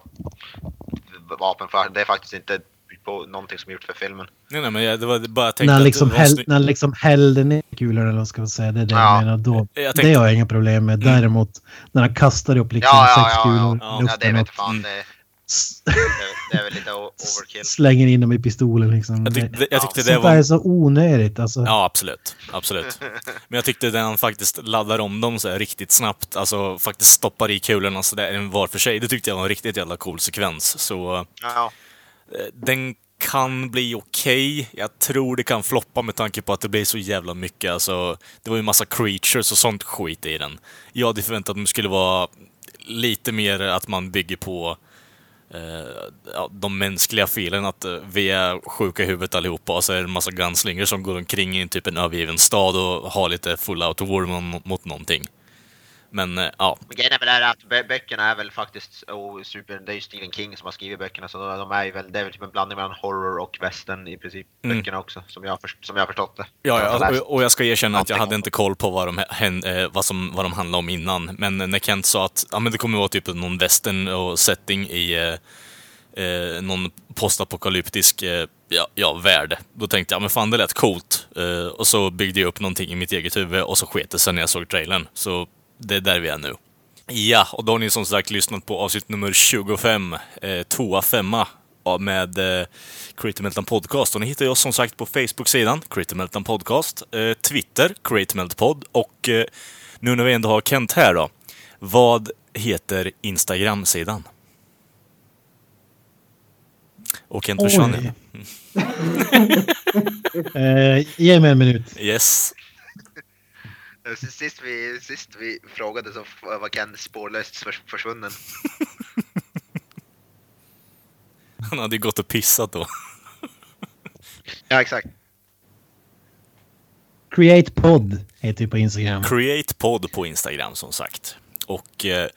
vapen för. Det är faktiskt inte på någonting som är gjort för filmen. Nej, nej, men jag, det var bara jag tänkte När han att liksom, det var häll, när han liksom hällde ner kulorna eller vad man ska säga. Det är det Ja. jag menar. Då, Jag Det tänkte- har jag inga problem med. Däremot när han kastar upp liksom Ja, ja, sex ja, kulor ja. Ja, luften det vet fan. Mm. Det, det, det är väl lite overkill. slänger in dem i pistolen liksom. Jag tyckte, jag tyckte det Sånt där var... är så onödigt alltså. Ja, absolut. Absolut. Men jag tyckte den faktiskt laddar om dem så här riktigt snabbt, alltså faktiskt stoppar i kulorna så där en var för sig. Det tyckte jag var en riktigt jävla cool sekvens. Så Ja, eh, den kan bli okej. Jag tror det kan floppa med tanke på att det blir så jävla mycket. Alltså, det var ju massa creatures och sånt skit i den. Jag hade förväntat att det skulle vara lite mer att man bygger på Eh, ja, de mänskliga felen, att eh, vi är sjuka i huvudet allihopa och så är det en massa gunslingers som går omkring i en typ en övergiven stad och har lite full out war mot, mot någonting. Men eh, ja, men grejen är väl att bö- böckerna är väl faktiskt, och super, det är ju Stephen King som har skrivit böckerna så de, är väl, det är väl typ en blandning mellan horror och western i princip, Mm. böckerna också, som jag, som jag har förstått det. Ja, ja och, och jag ska erkänna att jag hade inte koll på vad de, eh, vad som, vad de handlade om innan. Men när Kent sa att ja, men det kommer vara typ någon western och setting i eh, eh, någon postapokalyptisk eh, ja, ja, värld. Då tänkte jag, men fan det lät coolt. Eh, och så byggde jag upp någonting i mitt eget huvud och så sket det sig när jag såg trailern. Så det är där vi är nu. Ja, och då har ni som sagt lyssnat på avsnitt nummer 25, eh, tvåa, femma med eh, Creative Meltdown Podcast. Och ni hittar oss som sagt på Facebook-sidan, Creative Meltdown Podcast, eh, Twitter, Creative Melt Pod och eh, nu när vi ändå har Kent här då, vad heter Instagram-sidan? Och Kent försvann igen. Eh, ge mig en minut. Yes. Eh, Sist, sist, vi, sist vi frågade så var Ken spårlöst förs- försvunnen. Han hade ju gått och pissat då. Ja, exakt. Create Pod heter vi på Instagram. Create Pod på Instagram som sagt. Och eh,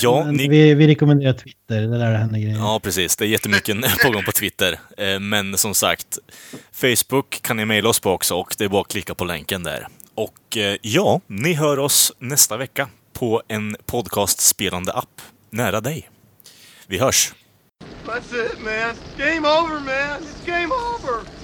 ja, ni... vi, vi rekommenderar Twitter, det är där händer grejer. Ja, precis. Det är jättemycket på gång på Twitter. Eh, Men som sagt, Facebook kan ni mejla oss på också och det är bara att klicka på länken där. Och eh, ja, ni hör oss nästa vecka på en podcastspelande app nära dig. Vi hörs! That's it, man. Game over, man. It's game over.